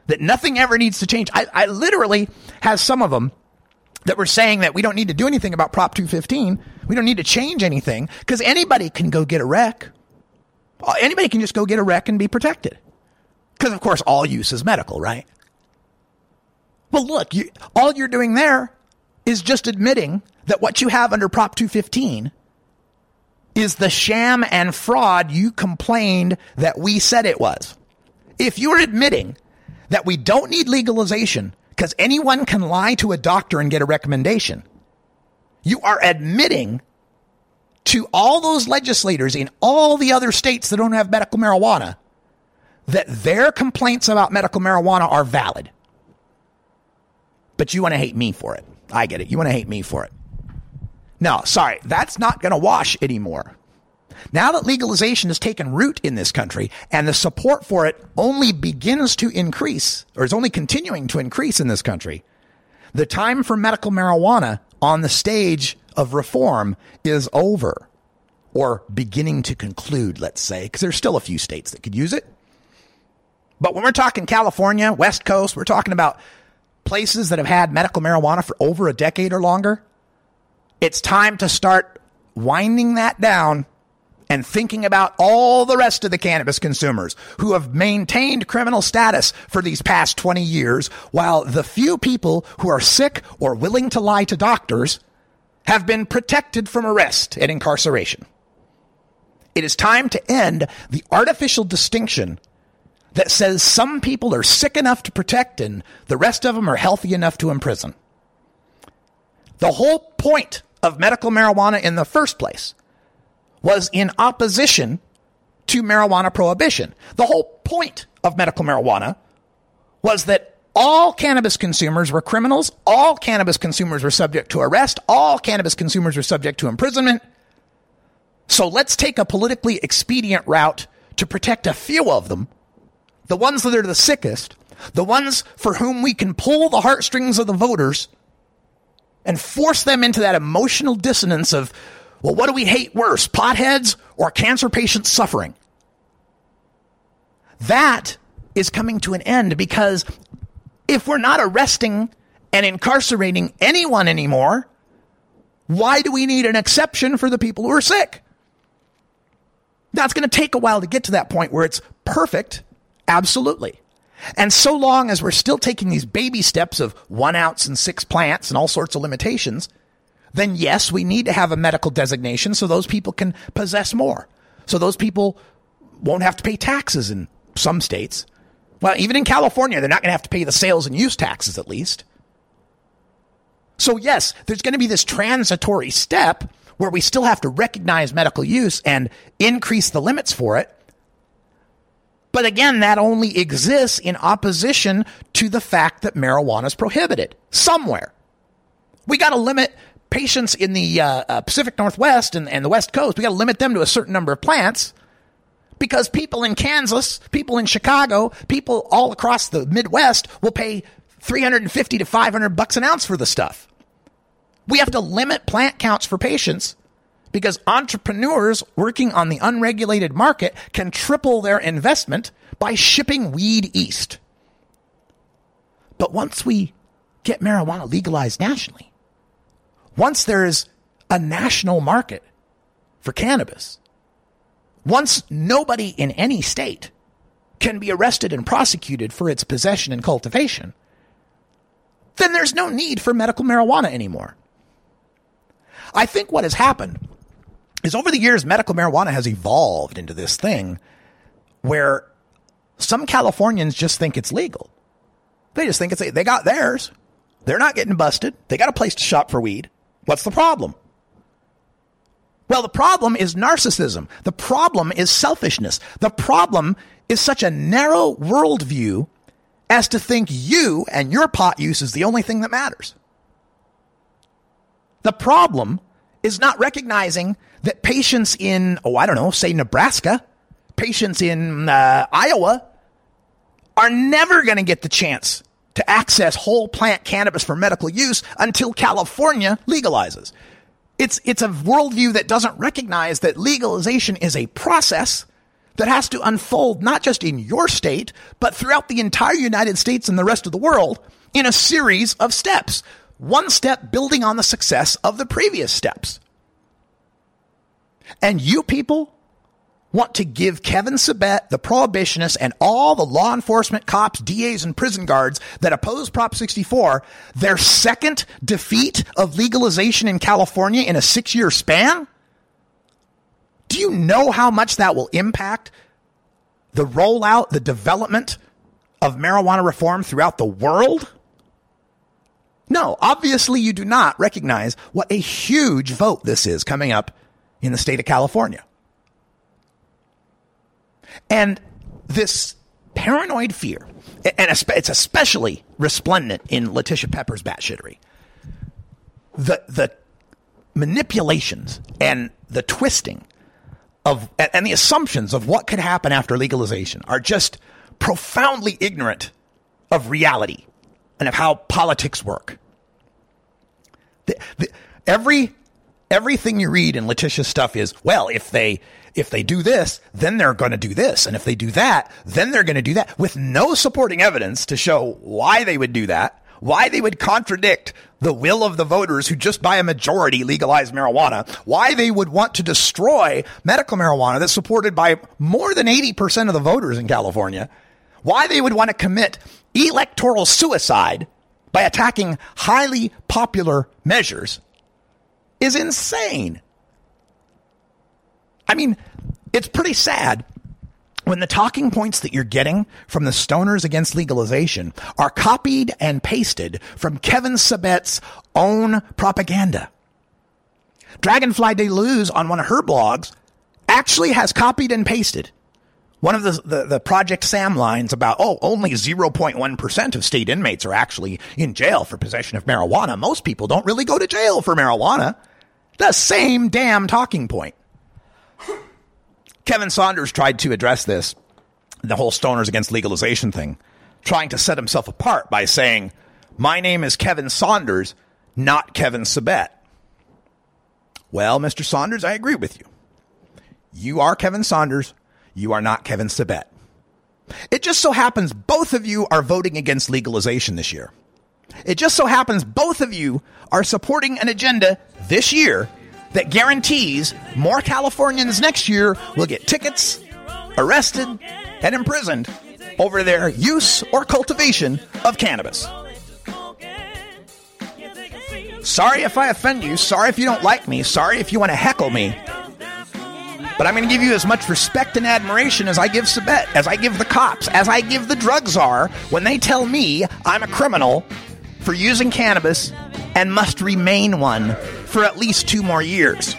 S2: that nothing ever needs to change. I, I literally have some of them that were saying that we don't need to do anything about Prop 215. We don't need to change anything because anybody can go get a rec. Anybody can just go get a rec and be protected. Because, of course, all use is medical, right? Well, look, you, all you're doing there is just admitting that what you have under Prop 215 is the sham and fraud you complained that we said it was. If you're admitting that we don't need legalization because anyone can lie to a doctor and get a recommendation. You are admitting to all those legislators in all the other states that don't have medical marijuana that their complaints about medical marijuana are valid. But you want to hate me for it. I get it. You want to hate me for it. No, sorry, that's not going to wash anymore. Now that legalization has taken root in this country and the support for it only begins to increase, or is only continuing to increase in this country, the time for medical marijuana on the stage of reform is over or beginning to conclude, let's say, because there's still a few states that could use it. But when we're talking California, West Coast, we're talking about places that have had medical marijuana for over a decade or longer. It's time to start winding that down and thinking about all the rest of the cannabis consumers who have maintained criminal status for these past 20 years, while the few people who are sick or willing to lie to doctors have been protected from arrest and incarceration. It is time to end the artificial distinction that says some people are sick enough to protect and the rest of them are healthy enough to imprison. The whole point of medical marijuana in the first place was in opposition to marijuana prohibition. The whole point of medical marijuana was that all cannabis consumers were criminals, all cannabis consumers were subject to arrest, all cannabis consumers were subject to imprisonment. So let's take a politically expedient route to protect a few of them, the ones that are the sickest, the ones for whom we can pull the heartstrings of the voters and force them into that emotional dissonance of well, what do we hate worse, potheads or cancer patients suffering? That is coming to an end because if we're not arresting and incarcerating anyone anymore, why do we need an exception for the people who are sick? Now, it's going to take a while to get to that point where it's perfect. Absolutely. And so long as we're still taking these baby steps of one ounce and six plants and all sorts of limitations, then yes, we need to have a medical designation so those people can possess more. So those people won't have to pay taxes in some states. Well, even in California, they're not going to have to pay the sales and use taxes at least. So yes, there's going to be this transitory step where we still have to recognize medical use and increase the limits for it. But again, that only exists in opposition to the fact that marijuana is prohibited somewhere. We got to limit patients in the uh, uh, Pacific Northwest and, and the West Coast, we got to limit them to a certain number of plants because people in Kansas, people in Chicago, people all across the Midwest will pay 350 to 500 bucks an ounce for the stuff. We have to limit plant counts for patients because entrepreneurs working on the unregulated market can triple their investment by shipping weed east. But once we get marijuana legalized nationally, once there is a national market for cannabis, once nobody in any state can be arrested and prosecuted for its possession and cultivation, then there's no need for medical marijuana anymore. I think what has happened is over the years, medical marijuana has evolved into this thing where some Californians just think it's legal. They just think it's, they got theirs. They're not getting busted. They got a place to shop for weed. What's the problem? Well, the problem is narcissism. The problem is selfishness. The problem is such a narrow worldview as to think you and your pot use is the only thing that matters. The problem is not recognizing that patients in, oh, I don't know, say Nebraska, patients in uh, Iowa are never going to get the chance to access whole plant cannabis for medical use until California legalizes. It's, it's a worldview that doesn't recognize that legalization is a process that has to unfold not just in your state, but throughout the entire United States and the rest of the world in a series of steps. One step building on the success of the previous steps. And you people want to give Kevin Sabet, the prohibitionists, and all the law enforcement cops, DAs, and prison guards that oppose Prop 64 their second defeat of legalization in California in a six year span? Do you know how much that will impact the rollout, the development of marijuana reform throughout the world? No, obviously you do not recognize what a huge vote this is coming up in the state of California. And this paranoid fear, and it's especially resplendent in Letitia Pepper's batshittery, the, the manipulations and the twisting of, and the assumptions of what could happen after legalization are just profoundly ignorant of reality and of how politics work. The, the, every everything you read in Letitia's stuff is well, if they if they do this, then they're going to do this. And if they do that, then they're going to do that with no supporting evidence to show why they would do that, why they would contradict the will of the voters who just by a majority legalized marijuana, why they would want to destroy medical marijuana that's supported by more than 80% of the voters in California, why they would want to commit electoral suicide by attacking highly popular measures is insane. I mean, it's pretty sad when the talking points that you're getting from the stoners against legalization are copied and pasted from Kevin Sabet's own propaganda. Dragonfly de Luz on one of her blogs actually has copied and pasted one of the, the, the, Project SAM lines about, oh, only 0.1% of state inmates are actually in jail for possession of marijuana. Most people don't really go to jail for marijuana. The same damn talking point. Kevin Saunders tried to address this, the whole stoners against legalization thing, trying to set himself apart by saying, My name is Kevin Saunders, not Kevin Sabet. Well, Mr. Saunders, I agree with you. You are Kevin Saunders. You are not Kevin Sabet. It just so happens both of you are voting against legalization this year. It just so happens both of you are supporting an agenda this year that guarantees more Californians next year will get tickets, arrested, and imprisoned over their use or cultivation of cannabis. Sorry if I offend you. Sorry if you don't like me. Sorry if you want to heckle me. But I'm going to give you as much respect and admiration as I give Sabet, as I give the cops, as I give the drug czar when they tell me I'm a criminal for using cannabis and must remain one for at least two more years.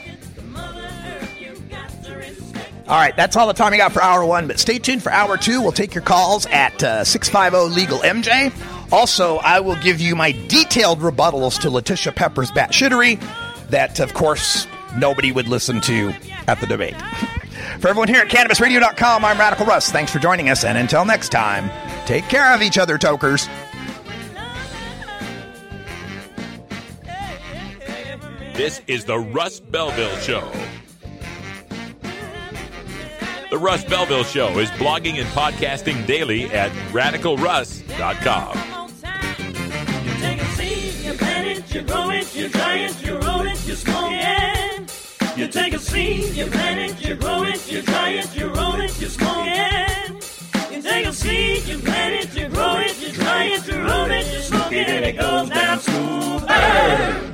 S2: All right, that's all the time we got for hour one, but stay tuned for hour two. We'll take your calls at uh, 650 Legal MJ. Also, I will give you my detailed rebuttals to Letitia Pepper's bat batshittery that, of course, nobody would listen to at the debate. for everyone here at CannabisRadio.com, I'm Radical Russ. Thanks for joining us, and until next time, take care of each other, tokers.
S1: This is the Russ Belville Show. The Russ Belville Show is blogging and podcasting daily at radicalruss.com.
S20: You take a seed, you plant it, you grow it, you dry it, you roll it, you smoke it. You take a seed, you plant it, you grow it, you dry it, you roll it, you smoke it. You take a seed, you plant it, you grow it, you dry it, you roll it, you smoke it, and it goes down smooth.
S1: Now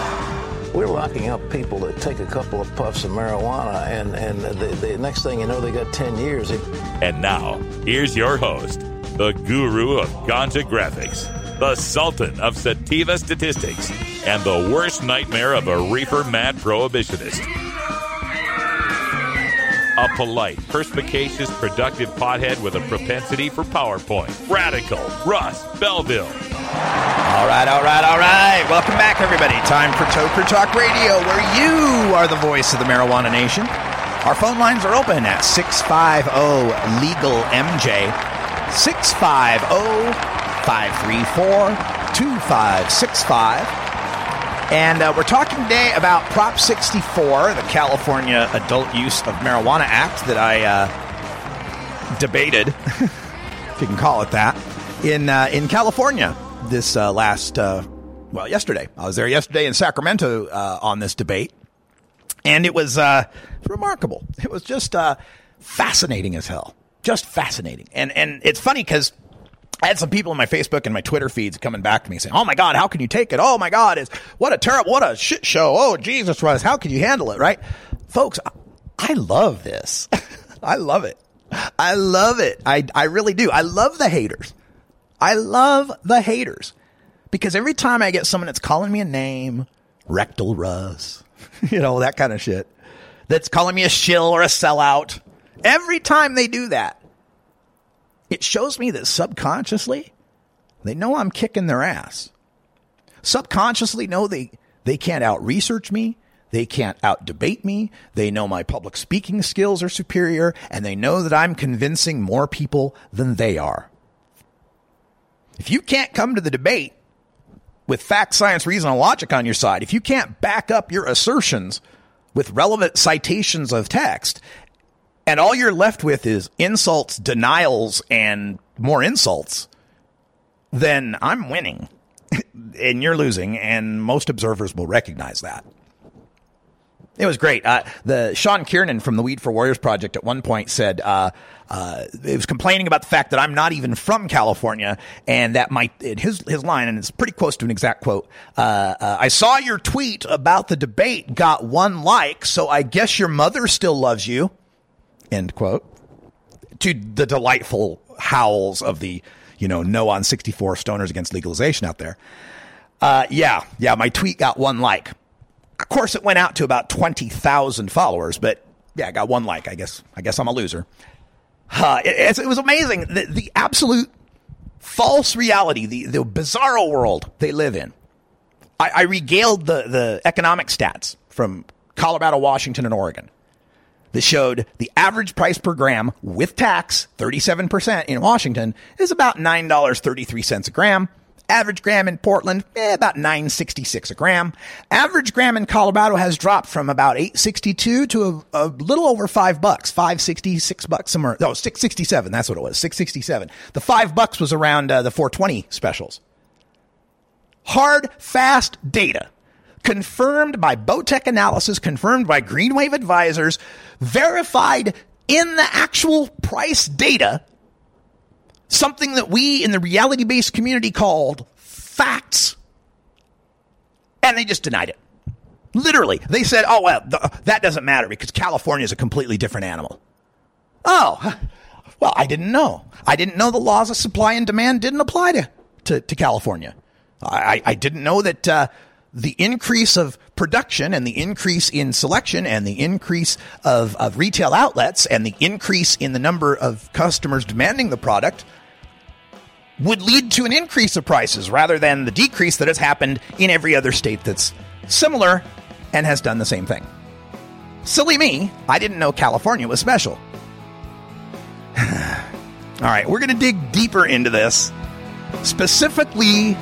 S21: We're locking up people that take a couple of puffs of marijuana, and, and the, the next thing you know, they got 10 years.
S1: And now, here's your host, the guru of ganja graphics, the sultan of sativa statistics, and the worst nightmare of a reefer mad prohibitionist. A polite, perspicacious, productive pothead with a propensity for PowerPoint. Radical, Russ Belville.
S2: All right, all right, all right. Welcome back, everybody. Time for Toker Talk Radio, where you are the voice of the marijuana nation. Our phone lines are open at 650 Legal MJ, 650 534 2565. And uh, we're talking today about Prop 64, the California Adult Use of Marijuana Act that I uh, debated, if you can call it that, in uh, in California this uh, last uh, well yesterday. I was there yesterday in Sacramento uh, on this debate, and it was remarkable. It was just fascinating as hell, just fascinating. And and it's funny because. I had some people in my Facebook and my Twitter feeds coming back to me saying, "Oh my God, how can you take it? Oh my God, is what a terrible, what a shit show! Oh Jesus, Russ, how can you handle it?" Right, folks, I, I love this. I love it. I love it. I I really do. I love the haters. I love the haters because every time I get someone that's calling me a name, rectal Russ, you know, that kind of shit, that's calling me a shill or a sellout, every time they do that, it shows me that subconsciously they know I'm kicking their ass. Subconsciously know they, they can't out research me. They can't out debate me. They know my public speaking skills are superior and they know that I'm convincing more people than they are. If you can't come to the debate with fact, science, reason, and logic on your side, if you can't back up your assertions with relevant citations of text, and all you're left with is insults, denials, and more insults, then I'm winning and you're losing, and most observers will recognize that. It was great. Uh, the Sean Kiernan from the Weed for Warriors project at one point said uh, uh, it was complaining about the fact that I'm not even from California, and that my his his line, and it's pretty close to an exact quote. Uh, uh, I saw your tweet about the debate, got one like, so I guess your mother still loves you. End quote. To the delightful howls of the you know no on 64 stoners against legalization out there. Uh, yeah, yeah, my tweet got one like. Of course, it went out to about 20,000 followers, but yeah, I got one like. I guess, I guess I'm a loser. Uh, it, it, was amazing. The, the, absolute false reality, the, the bizarro world they live in. I, I regaled the, the economic stats from Colorado, Washington, and Oregon that showed the average price per gram with tax, 37% in Washington, is about $9.33 a gram. Average gram in Portland, eh, about 966 a gram. Average gram in Colorado has dropped from about 862 to a, a little over five bucks, 566 bucks somewhere. No, 667. That's what it was. 667. The five bucks was around uh, the 420 specials. hard, fast data confirmed by BOTEC analysis, confirmed by Greenwave advisors, verified in the actual price data, something that we in the reality based community called facts. And they just denied it. Literally, they said, oh, well, th- that doesn't matter because California is a completely different animal. Oh, well, I didn't know. I didn't know the laws of supply and demand didn't apply to, to, to California. I, I didn't know that uh, the increase of production and the increase in selection and the increase of, of retail outlets and the increase in the number of customers demanding the product would lead to an increase of prices rather than the decrease that has happened in every other state that's similar and has done the same thing. Silly me, I didn't know California was special. All right, we're going to dig deeper into this, specifically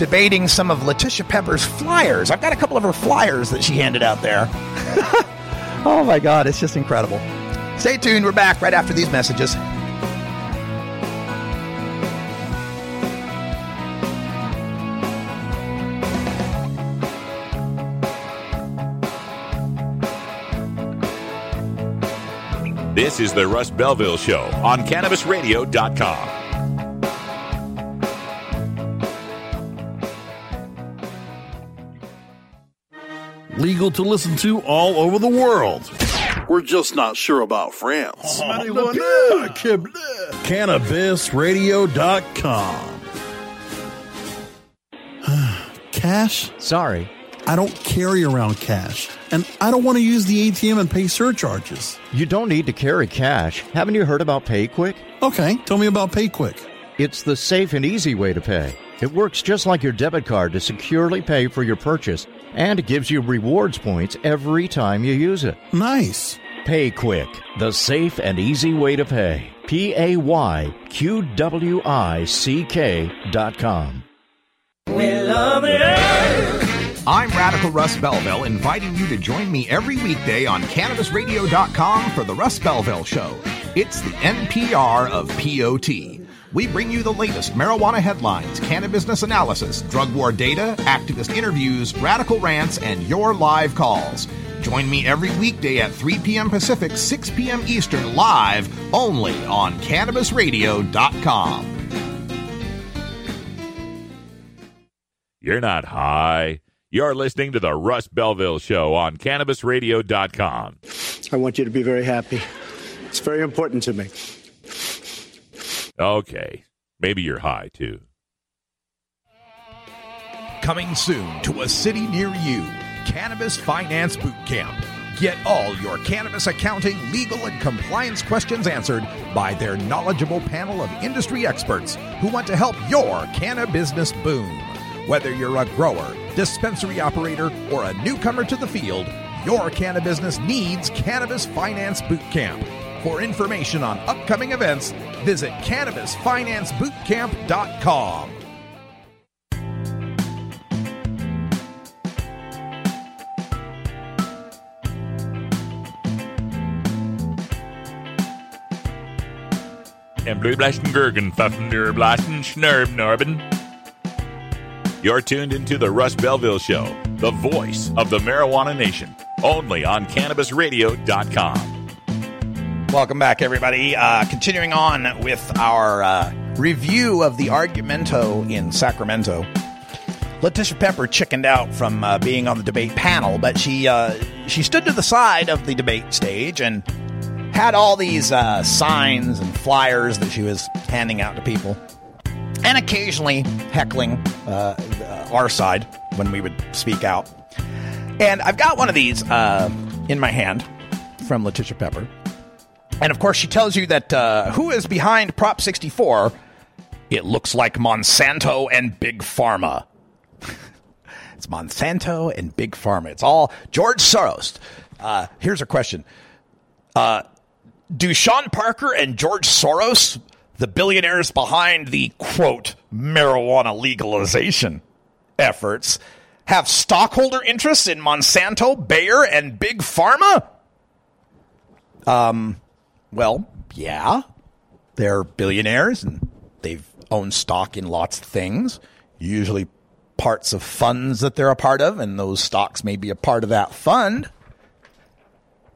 S2: debating some of Letitia Pepper's flyers. I've got a couple of her flyers that she handed out there. oh my God, it's just incredible. Stay tuned, we're back right after these messages.
S1: This is the Russ Belville Show on CannabisRadio.com.
S3: Legal to listen to all over the world. We're just not sure about France. Oh, CannabisRadio.com. cash?
S22: Sorry.
S3: I don't carry around cash, and I don't want to use the ATM and pay surcharges.
S22: You don't need to carry cash. Haven't you heard about PayQwick?
S3: Okay, tell me about PayQwick.
S22: It's the safe and easy way to pay. It works just like your debit card to securely pay for your purchase, and it gives you rewards points every time you use it.
S3: Nice.
S22: PayQwick, the safe and easy way to pay. P A Y Q W I C K dot com.
S20: We love the earth.
S2: I'm Radical Russ Belville, inviting you to join me every weekday on CannabisRadio.com for The Russ Belville Show. It's the NPR of POT. We bring you the latest marijuana headlines, cannabis business analysis, drug war data, activist interviews, radical rants, and your live calls. Join me every weekday at 3 p.m. Pacific, 6 p.m. Eastern, live only on CannabisRadio.com.
S1: You're not high. You're listening to the Russ Belville Show on CannabisRadio.com.
S16: I want you to be very happy. It's very important to me.
S1: Okay. Maybe you're high, too.
S2: Coming soon to a city near you Cannabis Finance Boot Camp. Get all your cannabis accounting, legal, and compliance questions answered by their knowledgeable panel of industry experts who want to help your cannabis business boom. Whether you're a grower, dispensary operator, or a newcomer to the field, your cannabis business needs Cannabis Finance Boot Camp. For information on upcoming events, visit CannabisFinanceBootcamp.com.
S1: And Schnurb. You're tuned into the Russ Belville Show, the voice of the marijuana nation, only on CannabisRadio.com.
S2: Welcome back, everybody. Uh, continuing on with our uh, review of the argumento in Sacramento. Letitia Pepper chickened out from uh, being on the debate panel, but she uh, she stood to the side of the debate stage and had all these uh, signs and flyers that she was handing out to people, and occasionally heckling uh, our side when we would speak out. And I've got one of these in my hand from Letitia Pepper. And of course, she tells you that uh, who is behind Prop 64? It looks like Monsanto and Big Pharma. it's Monsanto and Big Pharma. It's all George Soros. Uh, here's a question uh, Do Sean Parker and George Soros, the billionaires behind the quote marijuana legalization efforts, have stockholder interests in Monsanto, Bayer, and Big Pharma? Um, well, yeah, they're billionaires and they've owned stock in lots of things, usually parts of funds that they're a part of, and those stocks may be a part of that fund.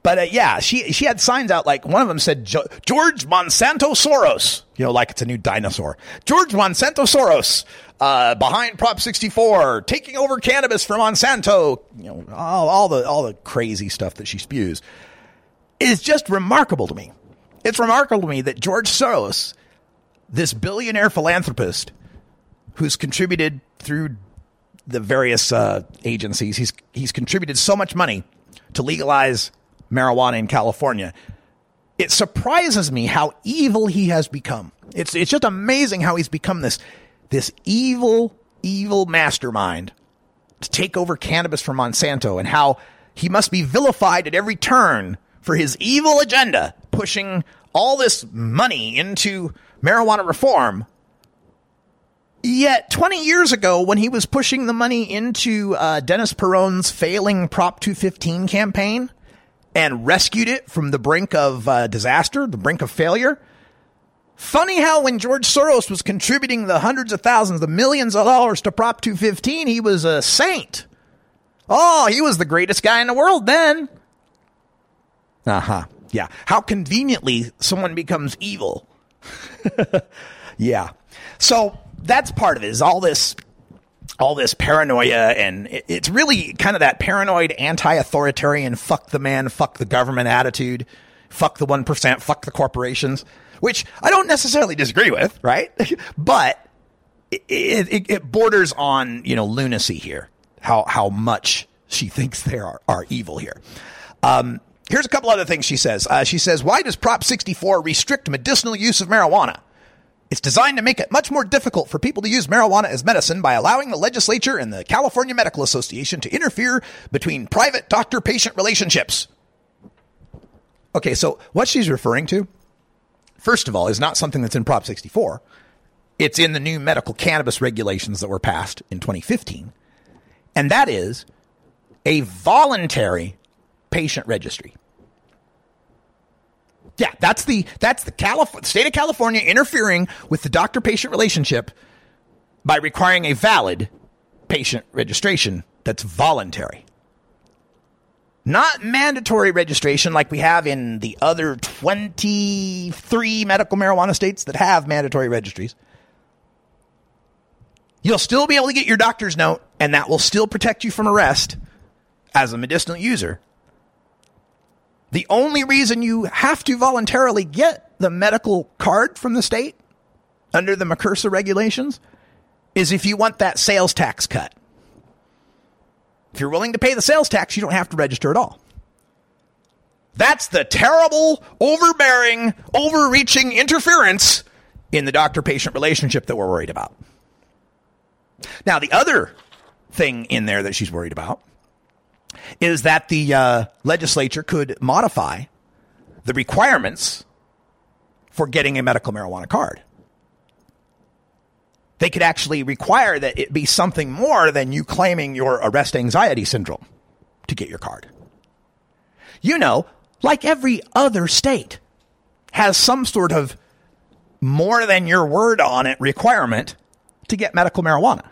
S2: But uh, yeah, she she had signs out like one of them said "Jo- George Monsanto Soros, you know, like it's a new dinosaur. George Monsanto Soros uh, behind Prop 64, taking over cannabis for Monsanto. You know, all, all the all the crazy stuff that she spews is just remarkable to me. It's remarkable to me that George Soros, this billionaire philanthropist, who's contributed through the various uh, agencies, he's he's contributed so much money to legalize marijuana in California. It surprises me how evil he has become. It's it's just amazing how he's become this this evil evil mastermind to take over cannabis from Monsanto and how he must be vilified at every turn for his evil agenda pushing all this money into marijuana reform. Yet 20 years ago, when he was pushing the money into uh, Dennis Peron's failing Prop 215 campaign, and rescued it from the brink of uh, disaster, the brink of failure. Funny how when George Soros was contributing the hundreds of thousands, the millions of dollars to Prop 215, he was a saint. Oh, he was the greatest guy in the world then. Uh huh. Yeah. How conveniently someone becomes evil. yeah. So that's part of it is all this all this paranoia and it- it's really kind of that paranoid anti-authoritarian fuck the man fuck the government attitude fuck the 1% fuck the corporations which i don't necessarily disagree with right but it, it, it borders on you know lunacy here how how much she thinks they are, are evil here um, here's a couple other things she says uh, she says why does prop 64 restrict medicinal use of marijuana it's designed to make it much more difficult for people to use marijuana as medicine by allowing the legislature and the California Medical Association to interfere between private doctor patient relationships. Okay, so what she's referring to, first of all, is not something that's in Prop 64. It's in the new medical cannabis regulations that were passed in 2015. And that is a voluntary patient registry. Yeah, that's the that's the Calif- state of California interfering with the doctor patient relationship by requiring a valid patient registration that's voluntary. Not mandatory registration like we have in the other 23 medical marijuana states that have mandatory registries. You'll still be able to get your doctor's note, and that will still protect you from arrest as a medicinal user. The only reason you have to voluntarily get the medical card from the state under the MCRSA regulations is if you want that sales tax cut. If you're willing to pay the sales tax, you don't have to register at all. That's the terrible, overbearing, overreaching interference in the doctor patient relationship that we're worried about. Now, the other thing in there that she's worried about is that the uh, legislature could modify the requirements for getting a medical marijuana card. They could actually require that it be something more than you claiming your arrest anxiety syndrome to get your card. You know, like every other state has some sort of more than your word on it requirement to get medical marijuana.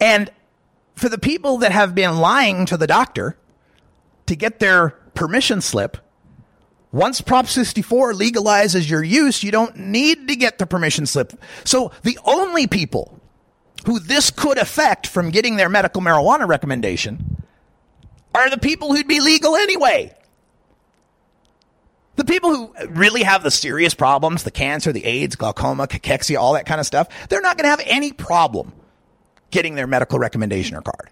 S2: And for the people that have been lying to the doctor to get their permission slip, once Prop 64 legalizes your use, you don't need to get the permission slip. So the only people who this could affect from getting their medical marijuana recommendation are the people who'd be legal anyway. The people who really have the serious problems, the cancer, the AIDS, glaucoma, cachexia, all that kind of stuff, they're not going to have any problem getting their medical recommendation or card.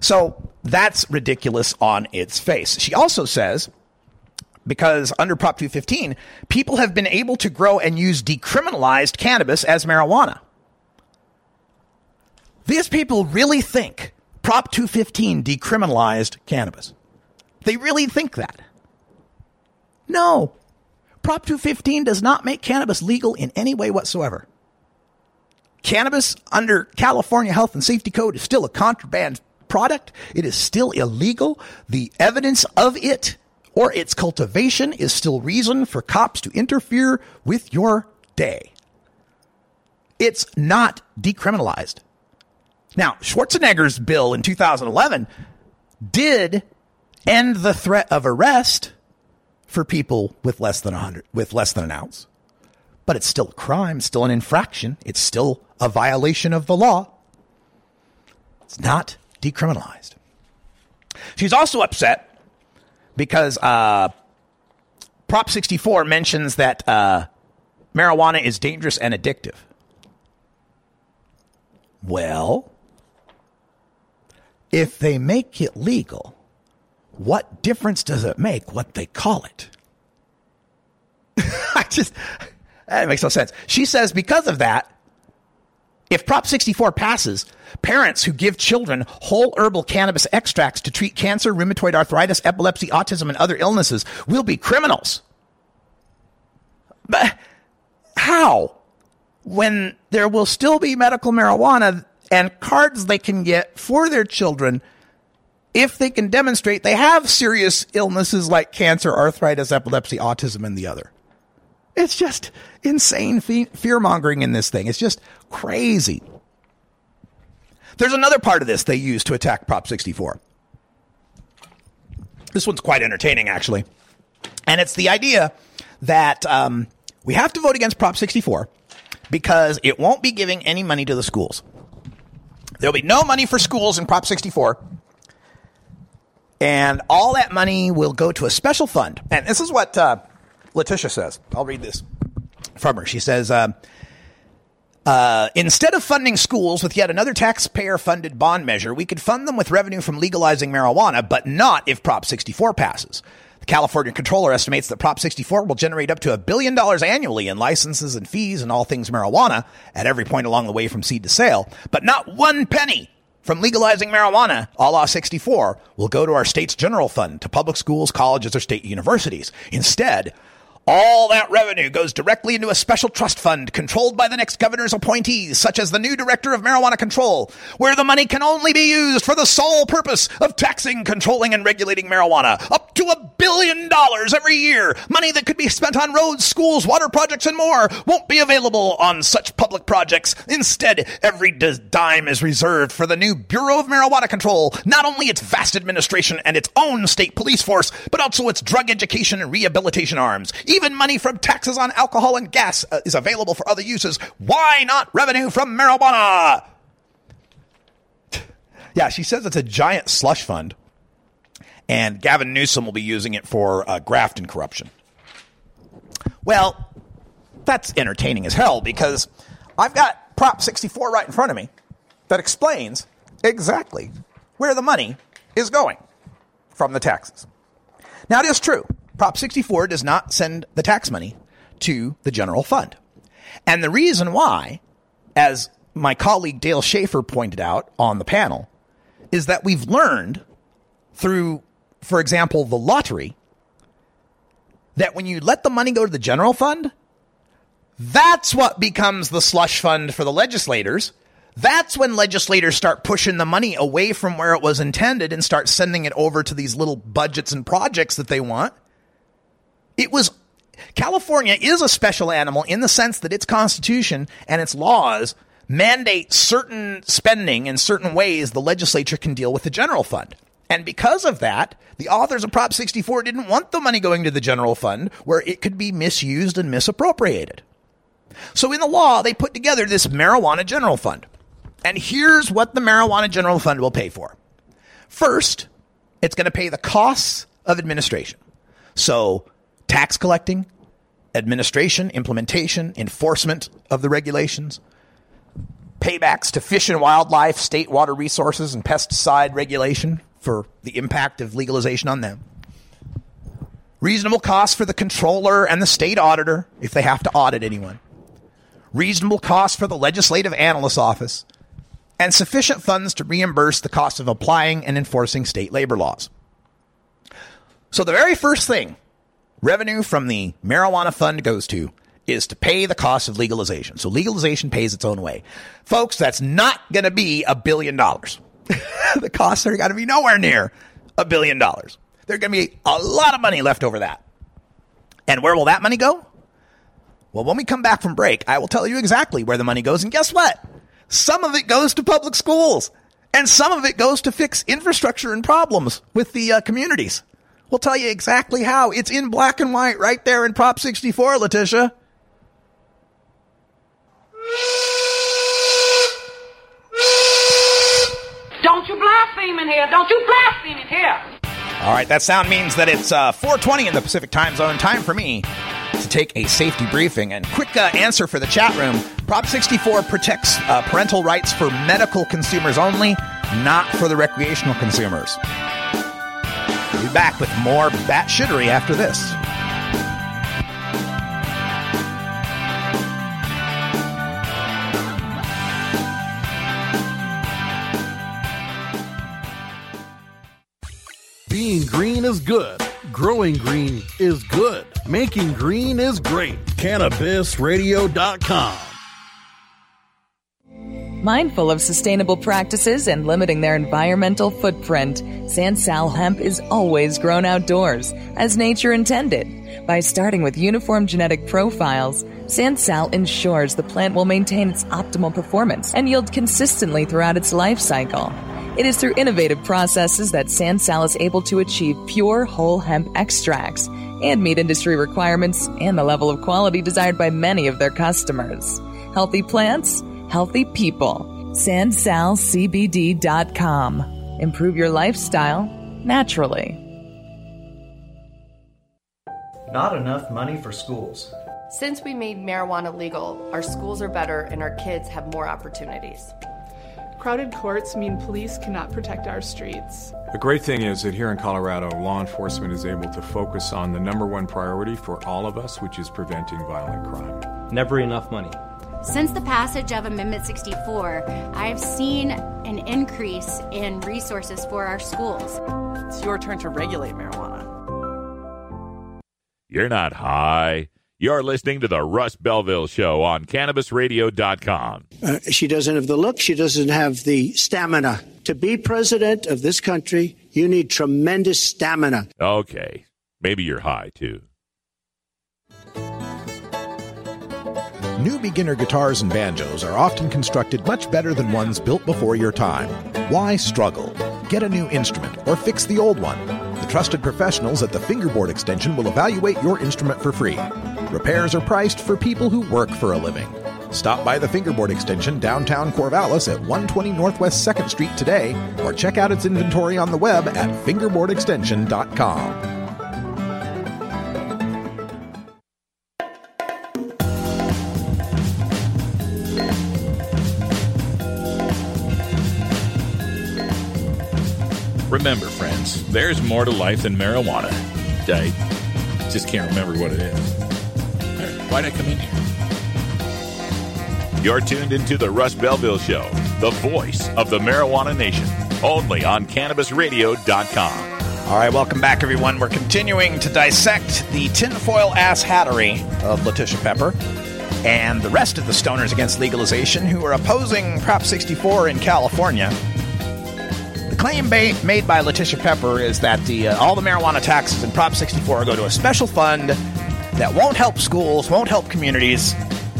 S2: So that's ridiculous on its face. She also says, because under Prop 215, people have been able to grow and use decriminalized cannabis as marijuana. These people really think Prop 215 decriminalized cannabis. They really think that. No. Prop 215 does not make cannabis legal in any way whatsoever. Cannabis under California Health and Safety Code is still a contraband product. It is still illegal. The evidence of it or its cultivation is still reason for cops to interfere with your day. it's not decriminalized. Now, Schwarzenegger's bill in 2011 did end the threat of arrest for people with less than 100 with less than an ounce. But it's still a crime, still an infraction, it's still a violation of the law. It's not decriminalized. She's also upset because uh, Prop 64 mentions that uh, marijuana is dangerous and addictive. Well, if they make it legal, what difference does it make what they call it? I just, that makes no sense. She says because of that, if Prop 64 passes, parents who give children whole herbal cannabis extracts to treat cancer, rheumatoid arthritis, epilepsy, autism, and other illnesses will be criminals. But how? When there will still be medical marijuana and cards they can get for their children if they can demonstrate they have serious illnesses like cancer, arthritis, epilepsy, autism, and the other. It's just insane fear mongering in this thing. It's just crazy. There's another part of this they use to attack Prop 64. This one's quite entertaining, actually. And it's the idea that um, we have to vote against Prop 64 because it won't be giving any money to the schools. There'll be no money for schools in Prop 64. And all that money will go to a special fund. And this is what uh, Letitia says. I'll read this from her. She says, uh, uh, instead of funding schools with yet another taxpayer funded bond measure, we could fund them with revenue from legalizing marijuana, but not if Prop 64 passes. The California controller estimates that Prop 64 will generate up to a billion dollars annually in licenses and fees and all things marijuana at every point along the way from seed to sale, but not one penny from legalizing marijuana, a la 64, will go to our state's general fund, to public schools, colleges, or state universities. Instead, all that revenue goes directly into a special trust fund controlled by the next governor's appointees, such as the new director of marijuana control, where the money can only be used for the sole purpose of taxing, controlling, and regulating marijuana. Up to a billion dollars every year. Money that could be spent on roads, schools, water projects, and more won't be available on such public projects. Instead, every dime is reserved for the new Bureau of Marijuana Control, not only its vast administration and its own state police force, but also its drug education and rehabilitation arms. Even money from taxes on alcohol and gas uh, is available for other uses. Why not revenue from marijuana? yeah, she says it's a giant slush fund, and Gavin Newsom will be using it for uh, graft and corruption. Well, that's entertaining as hell because I've got Prop 64 right in front of me that explains exactly where the money is going from the taxes. Now, it is true. Prop 64 does not send the tax money to the general fund. And the reason why, as my colleague Dale Schafer pointed out on the panel, is that we've learned through, for example, the lottery, that when you let the money go to the general fund, that's what becomes the slush fund for the legislators. That's when legislators start pushing the money away from where it was intended and start sending it over to these little budgets and projects that they want. It was California is a special animal in the sense that its constitution and its laws mandate certain spending in certain ways the legislature can deal with the general fund. And because of that, the authors of Prop 64 didn't want the money going to the general fund where it could be misused and misappropriated. So in the law, they put together this marijuana general fund. And here's what the marijuana general fund will pay for. First, it's going to pay the costs of administration. So tax collecting, administration, implementation, enforcement of the regulations, paybacks to fish and wildlife, state water resources, and pesticide regulation for the impact of legalization on them. Reasonable costs for the controller and the state auditor if they have to audit anyone. Reasonable costs for the legislative analyst's office. And sufficient funds to reimburse the cost of applying and enforcing state labor laws. So, the very first thing revenue from the marijuana fund goes to is to pay the cost of legalization. So legalization pays its own way. Folks, that's not going to be a billion dollars. the costs are going to be nowhere near a billion dollars. There's going to be a lot of money left over that. And where will that money go? Well, when we come back from break, I will tell you exactly where the money goes. And guess what? Some of it goes to public schools, and some of it goes to fix infrastructure and problems with the uh, communities. We'll tell you exactly how. It's in black and white right there in Prop 64, Letitia.
S23: Don't you blaspheme in here. Don't you blaspheme in here.
S2: All right, that sound means that it's uh, 420 in the Pacific time zone. Time for me to take a safety briefing. And quick uh, answer for the chat room Prop 64 protects uh, parental rights for medical consumers only, not for the recreational consumers. Back with more bat shittery after this.
S3: Being green is good. Growing green is good. Making green is great. CannabisRadio.com.
S4: Mindful of sustainable practices and limiting their environmental footprint, Sansal hemp is always grown outdoors, as nature intended. By starting with uniform genetic profiles, Sansal ensures the plant will maintain its optimal performance and yield consistently throughout its life cycle. It is through innovative processes that Sansal is able to achieve pure whole hemp extracts and meet industry requirements and the level of quality desired by many of their customers. Healthy plants, healthy people. SansalCBD.com. Improve your lifestyle naturally.
S13: Not enough money for schools.
S24: Since we made marijuana legal, our schools are better and our kids have more opportunities.
S25: Crowded courts mean police cannot protect our streets.
S26: The great thing is that here in Colorado, law enforcement is able to focus on the number one priority for all of us, which is preventing violent crime.
S13: Never enough money.
S14: Since the passage of Amendment 64, I've seen an increase in resources for our schools.
S27: It's your turn to regulate marijuana.
S1: You're not high. You're listening to the Russ Belville Show on CannabisRadio.com.
S16: Uh, she doesn't have the look. She doesn't have the stamina. To be president of this country, you need tremendous stamina.
S1: Okay. Maybe you're high, too.
S2: New beginner guitars and banjos are often constructed much better than ones built before your time. Why struggle? Get a new instrument or fix the old one. The trusted professionals at the Fingerboard Extension will evaluate your instrument for free. Repairs are priced for people who work for a living. Stop by the Fingerboard Extension downtown Corvallis at 120 Northwest 2nd Street today or check out its inventory on the web at fingerboardextension.com.
S1: Remember, friends, there's more to life than marijuana. I just can't remember what it is. Why'd I come in here? You're tuned into the Russ Belville Show, the voice of the marijuana nation, only on CannabisRadio.com.
S2: All right, welcome back, everyone. We're continuing to dissect the tinfoil ass hattery of Letitia Pepper and the rest of the stoners against legalization who are opposing Prop 64 in California. Claim ba- made by Letitia Pepper is that the uh, all the marijuana taxes in Prop 64 go to a special fund that won't help schools, won't help communities,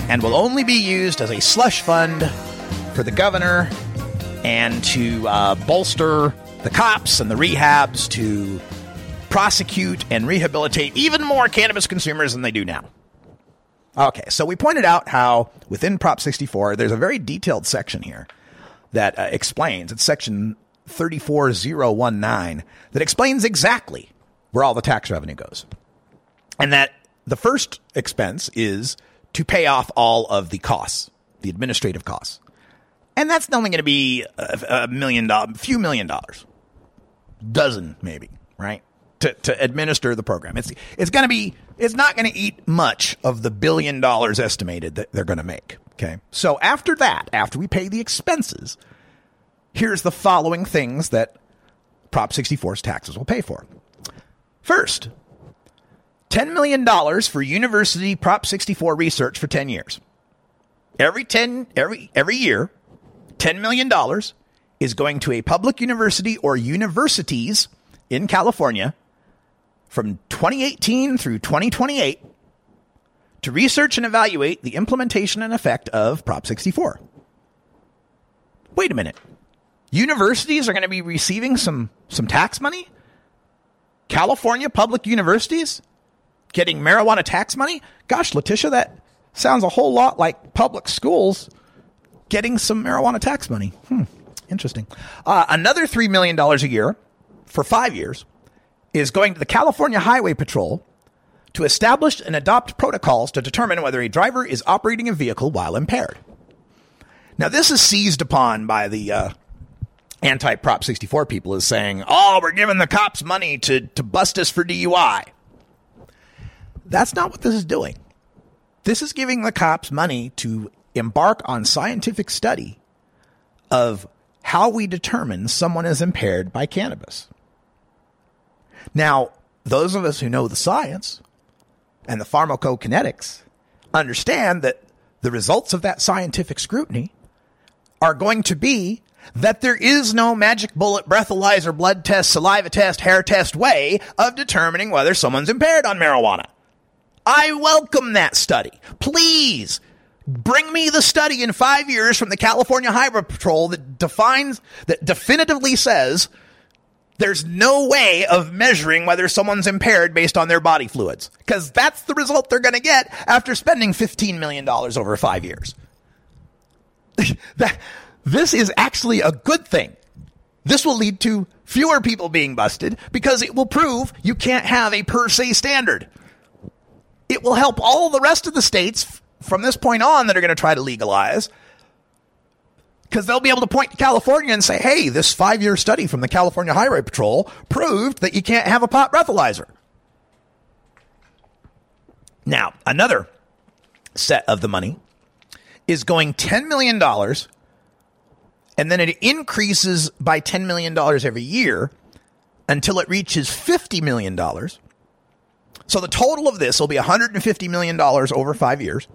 S2: and will only be used as a slush fund for the governor and to uh, bolster the cops and the rehabs to prosecute and rehabilitate even more cannabis consumers than they do now. Okay, so we pointed out how within Prop 64, there's a very detailed section here that uh, explains, it's section 34019, that explains exactly where all the tax revenue goes. And that the first expense is to pay off all of the costs, the administrative costs. And that's only going to be a, a million dollars, a few million dollars, dozen maybe, right? To, to administer the program. It's, it's going to be, it's not going to eat much of the billion dollars estimated that they're going to make. Okay. So after that, after we pay the expenses, here's the following things that Prop 64's taxes will pay for. First, $10 million for university Prop 64 research for 10 years. Every 10 every every year, $10 million is going to a public university or universities in California from 2018 through 2028 to research and evaluate the implementation and effect of Prop 64. Wait a minute. Universities are going to be receiving some, some tax money? California public universities getting marijuana tax money? Gosh, Letitia, that sounds a whole lot like public schools getting some marijuana tax money. Hmm, interesting. Uh, another $3 million a year for five years is going to the California Highway Patrol to establish and adopt protocols to determine whether a driver is operating a vehicle while impaired. Now, this is seized upon by the uh, anti Prop 64 people is saying, oh, we're giving the cops money to, to bust us for DUI. That's not what this is doing. This is giving the cops money to embark on scientific study of how we determine someone is impaired by cannabis. Now, those of us who know the science and the pharmacokinetics understand that the results of that scientific scrutiny are going to be that there is no magic bullet breathalyzer blood test, saliva test, hair test way of determining whether someone's impaired on marijuana. I welcome that study. Please bring me the study in five years from the California Highway Patrol that defines, that definitively says there's no way of measuring whether someone's impaired based on their body fluids. Because that's the result they're going to get after spending $15 million over five years. that, this is actually a good thing. This will lead to fewer people being busted because it will prove you can't have a per se standard. It will help all the rest of the states from this point on that are going to try to legalize because they'll be able to point to California and say, hey, this five year study from the California Highway Patrol proved that you can't have a pot breathalyzer. Now, another set of the money is going $10 million, and then it increases by $10 million every year until it reaches $50 million. So the total of this will be $150 million over five years.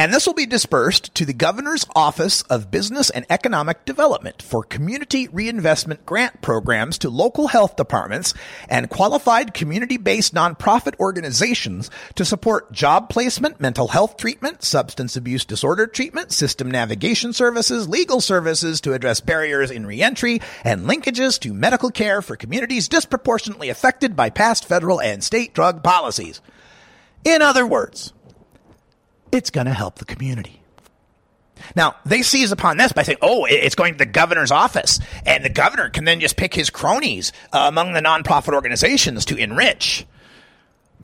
S2: And this will be dispersed to the Governor's Office of Business and Economic Development for community reinvestment grant programs to local health departments and qualified community based nonprofit organizations to support job placement, mental health treatment, substance abuse disorder treatment, system navigation services, legal services to address barriers in reentry, and linkages to medical care for communities disproportionately affected by past federal and state drug policies. In other words, it's going to help the community. Now, they seize upon this by saying, oh, it's going to the governor's office. And the governor can then just pick his cronies uh, among the nonprofit organizations to enrich.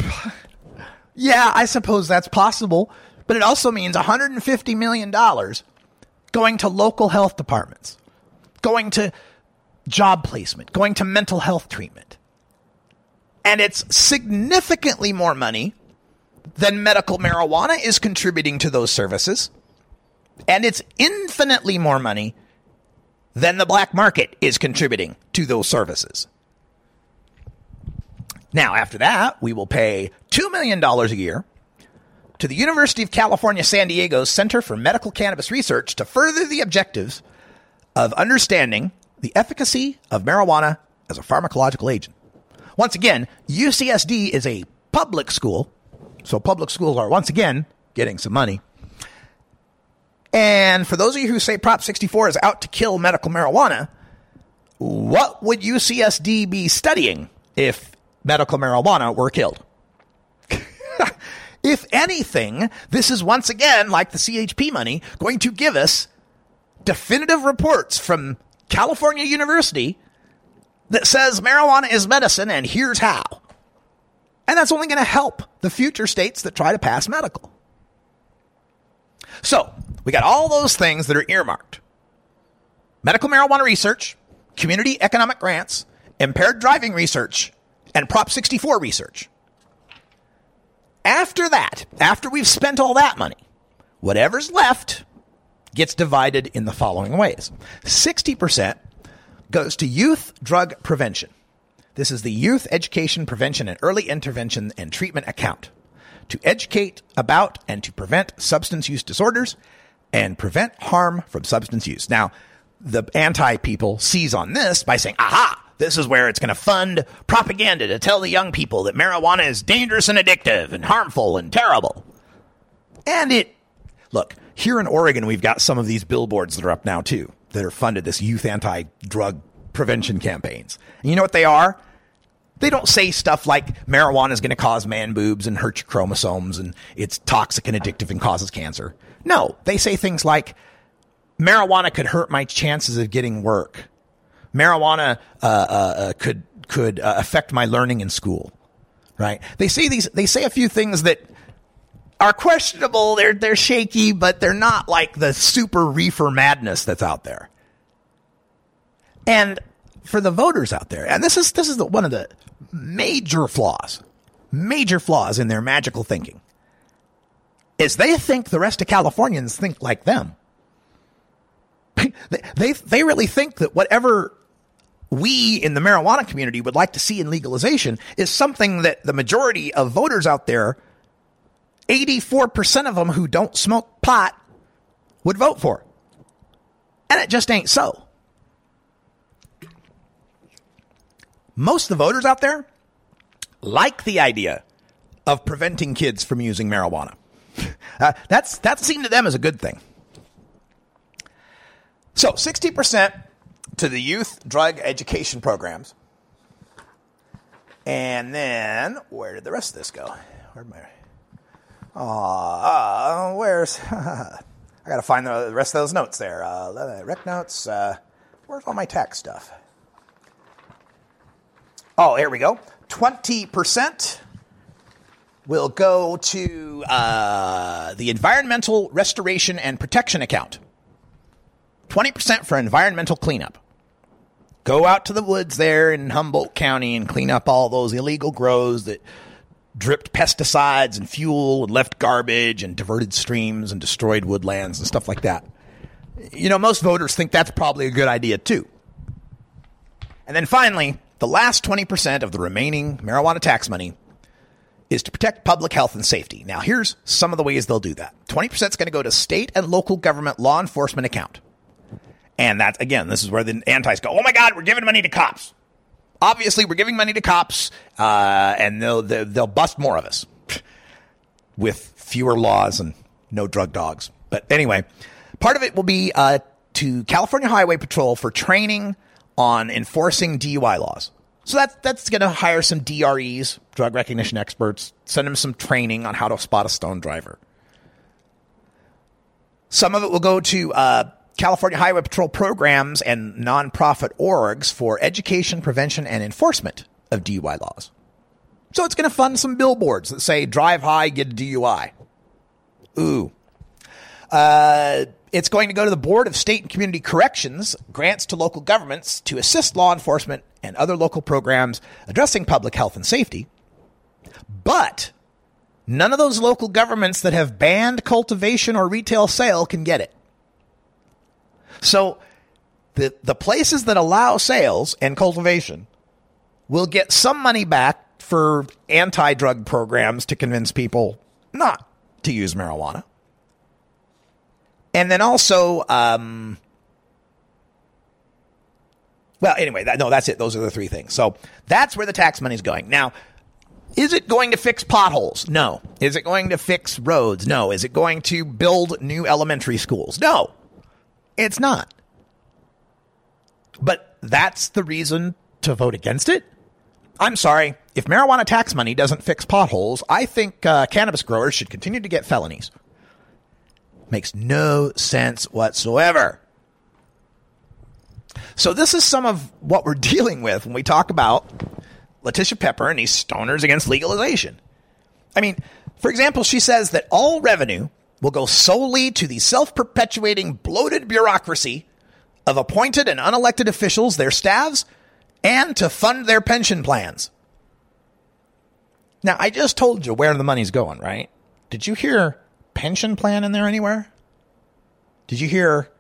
S2: yeah, I suppose that's possible. But it also means $150 million going to local health departments, going to job placement, going to mental health treatment. And it's significantly more money then medical marijuana is contributing to those services. And it's infinitely more money than the black market is contributing to those services. Now, after that, we will pay $2 million a year to the University of California, San Diego's Center for Medical Cannabis Research to further the objectives of understanding the efficacy of marijuana as a pharmacological agent. Once again, UCSD is a public school so public schools are once again getting some money. And for those of you who say Prop 64 is out to kill medical marijuana, what would UCSD be studying if medical marijuana were killed? if anything, this is once again, like the CHP money, going to give us definitive reports from California University that says marijuana is medicine and here's how. And that's only going to help the future states that try to pass medical. So, we got all those things that are earmarked medical marijuana research, community economic grants, impaired driving research, and Prop 64 research. After that, after we've spent all that money, whatever's left gets divided in the following ways 60% goes to youth drug prevention. This is the Youth Education Prevention and Early Intervention and Treatment Account to educate about and to prevent substance use disorders and prevent harm from substance use. Now, the anti people seize on this by saying, aha, This is where it's going to fund propaganda to tell the young people that marijuana is dangerous and addictive and harmful and terrible. And it, look, here in Oregon, we've got some of these billboards that are up now too, that are funded this youth anti drug prevention campaigns. And you know what they are? They don't say stuff like marijuana is going to cause man boobs and hurt your chromosomes and it's toxic and addictive and causes cancer. No, they say things like marijuana could hurt my chances of getting work. Marijuana uh, uh, uh, could could uh, affect my learning in school. Right? They say these. They say a few things that are questionable. They're they're shaky, but they're not like the super reefer madness that's out there. And for the voters out there, and this is this is the, one of the major flaws, major flaws in their magical thinking, is they think the rest of Californians think like them. they, they they really think that whatever we in the marijuana community would like to see in legalization is something that the majority of voters out there, 84% of them who don't smoke pot, would vote for. And it just ain't so. Most of the voters out there like the idea of preventing kids from using marijuana. Uh, that's that's seen to them as a good thing. So, 60% to the youth drug education programs. And then, where did the rest of this go? Where'd my. Uh, where's. I got to find the rest of those notes there. Uh, rec notes. Uh, where's all my tax stuff? Oh, here we go. 20% will go to uh, the Environmental Restoration and Protection Account. 20% for environmental cleanup. Go out to the woods there in Humboldt County and clean up all those illegal grows that dripped pesticides and fuel and left garbage and diverted streams and destroyed woodlands and stuff like that. You know, most voters think that's probably a good idea too. And then finally, the last 20% of the remaining marijuana tax money is to protect public health and safety. Now, here's some of the ways they'll do that 20% is going to go to state and local government law enforcement account. And that's, again, this is where the antis go, oh my God, we're giving money to cops. Obviously, we're giving money to cops, uh, and they'll, they'll, bust more of us with fewer laws and no drug dogs. But anyway, part of it will be uh, to California Highway Patrol for training on enforcing DUI laws. So that's that's going to hire some DREs, drug recognition experts, send them some training on how to spot a stone driver. Some of it will go to uh, California Highway Patrol programs and nonprofit orgs for education, prevention, and enforcement of DUI laws. So it's going to fund some billboards that say "Drive high, get a DUI." Ooh. Uh, it's going to go to the Board of State and Community Corrections, grants to local governments to assist law enforcement and other local programs addressing public health and safety. But none of those local governments that have banned cultivation or retail sale can get it. So the, the places that allow sales and cultivation will get some money back for anti drug programs to convince people not to use marijuana. And then also, um, well, anyway, that, no, that's it. Those are the three things. So that's where the tax money is going. Now, is it going to fix potholes? No. Is it going to fix roads? No. Is it going to build new elementary schools? No. It's not. But that's the reason to vote against it? I'm sorry. If marijuana tax money doesn't fix potholes, I think uh, cannabis growers should continue to get felonies. Makes no sense whatsoever. So, this is some of what we're dealing with when we talk about Letitia Pepper and these stoners against legalization. I mean, for example, she says that all revenue will go solely to the self perpetuating bloated bureaucracy of appointed and unelected officials, their staffs, and to fund their pension plans. Now, I just told you where the money's going, right? Did you hear pension plan in there anywhere? Did you hear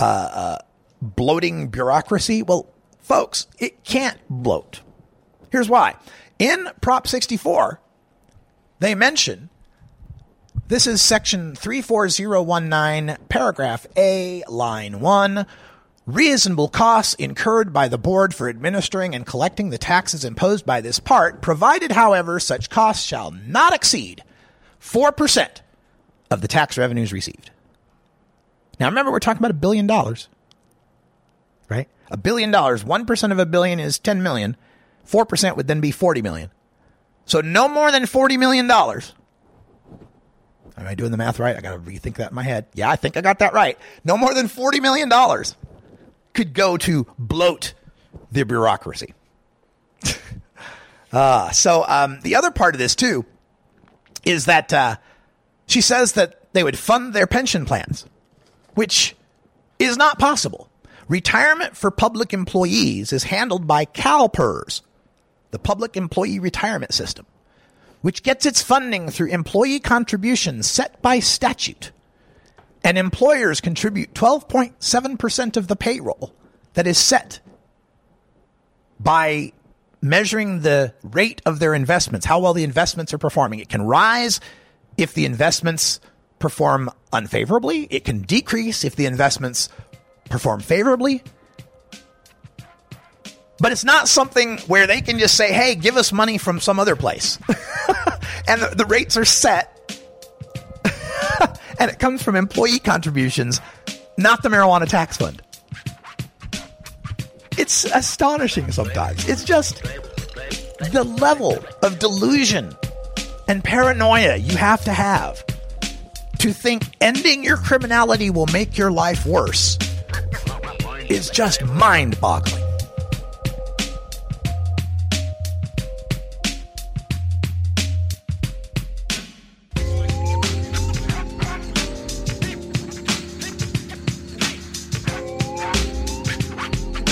S2: uh, uh, bloating bureaucracy? Well, folks, it can't bloat. Here's why. In Prop 64, they mention this is section 34019, paragraph A, line 1 reasonable costs incurred by the board for administering and collecting the taxes imposed by this part, provided, however, such costs shall not exceed 4% of the tax revenues received. Now remember, we're talking about a billion dollars, right? A billion dollars, 1% of a billion is 10 million. 4% would then be 40 million. So no more than $40 million. Am I doing the math right? I got to rethink that in my head. Yeah, I think I got that right. No more than $40 million could go to bloat the bureaucracy. uh, so um, the other part of this, too, is that uh, she says that they would fund their pension plans, which is not possible. Retirement for public employees is handled by CalPERS, the Public Employee Retirement System, which gets its funding through employee contributions set by statute. And employers contribute 12.7% of the payroll that is set by measuring the rate of their investments, how well the investments are performing. It can rise if the investments perform unfavorably, it can decrease if the investments perform favorably. But it's not something where they can just say, hey, give us money from some other place. and the, the rates are set. and it comes from employee contributions, not the marijuana tax fund. It's astonishing sometimes. It's just the level of delusion and paranoia you have to have to think ending your criminality will make your life worse is just mind boggling.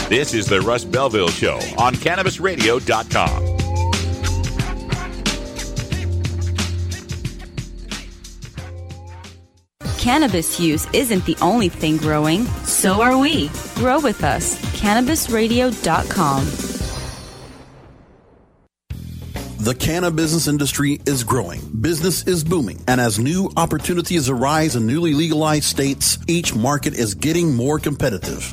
S1: This is the Russ Belville Show on CannabisRadio.com.
S28: Cannabis use isn't the only thing growing, so are we. Grow with us. CannabisRadio.com.
S3: The cannabis industry is growing. Business is booming. And as new opportunities arise in newly legalized states, each market is getting more competitive.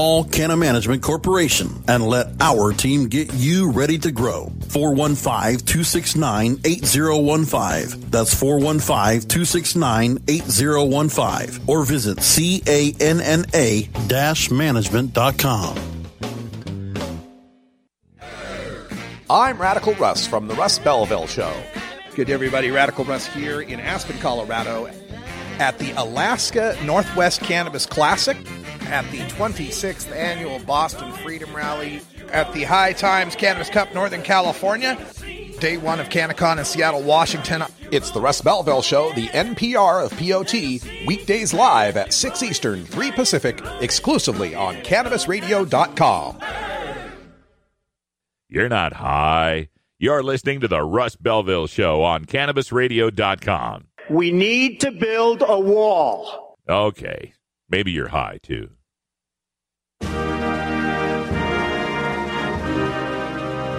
S3: Call Canna Management Corporation and let our team get you ready to grow. 415-269-8015. That's 415-269-8015. Or visit canna-management.com.
S2: I'm Radical Russ from the Russ Belville Show. Good day, everybody. Radical Russ here in Aspen, Colorado at the Alaska Northwest Cannabis Classic at the 26th annual Boston Freedom Rally at the High Times Cannabis Cup, Northern California. Day one of CannaCon in Seattle, Washington. It's the Russ Belville Show, the NPR of POT, weekdays live at 6 Eastern, 3 Pacific, exclusively on CannabisRadio.com.
S1: You're not high. You're listening to the Russ Belville Show on CannabisRadio.com.
S16: We need to build a wall.
S1: Okay. Maybe you're high, too.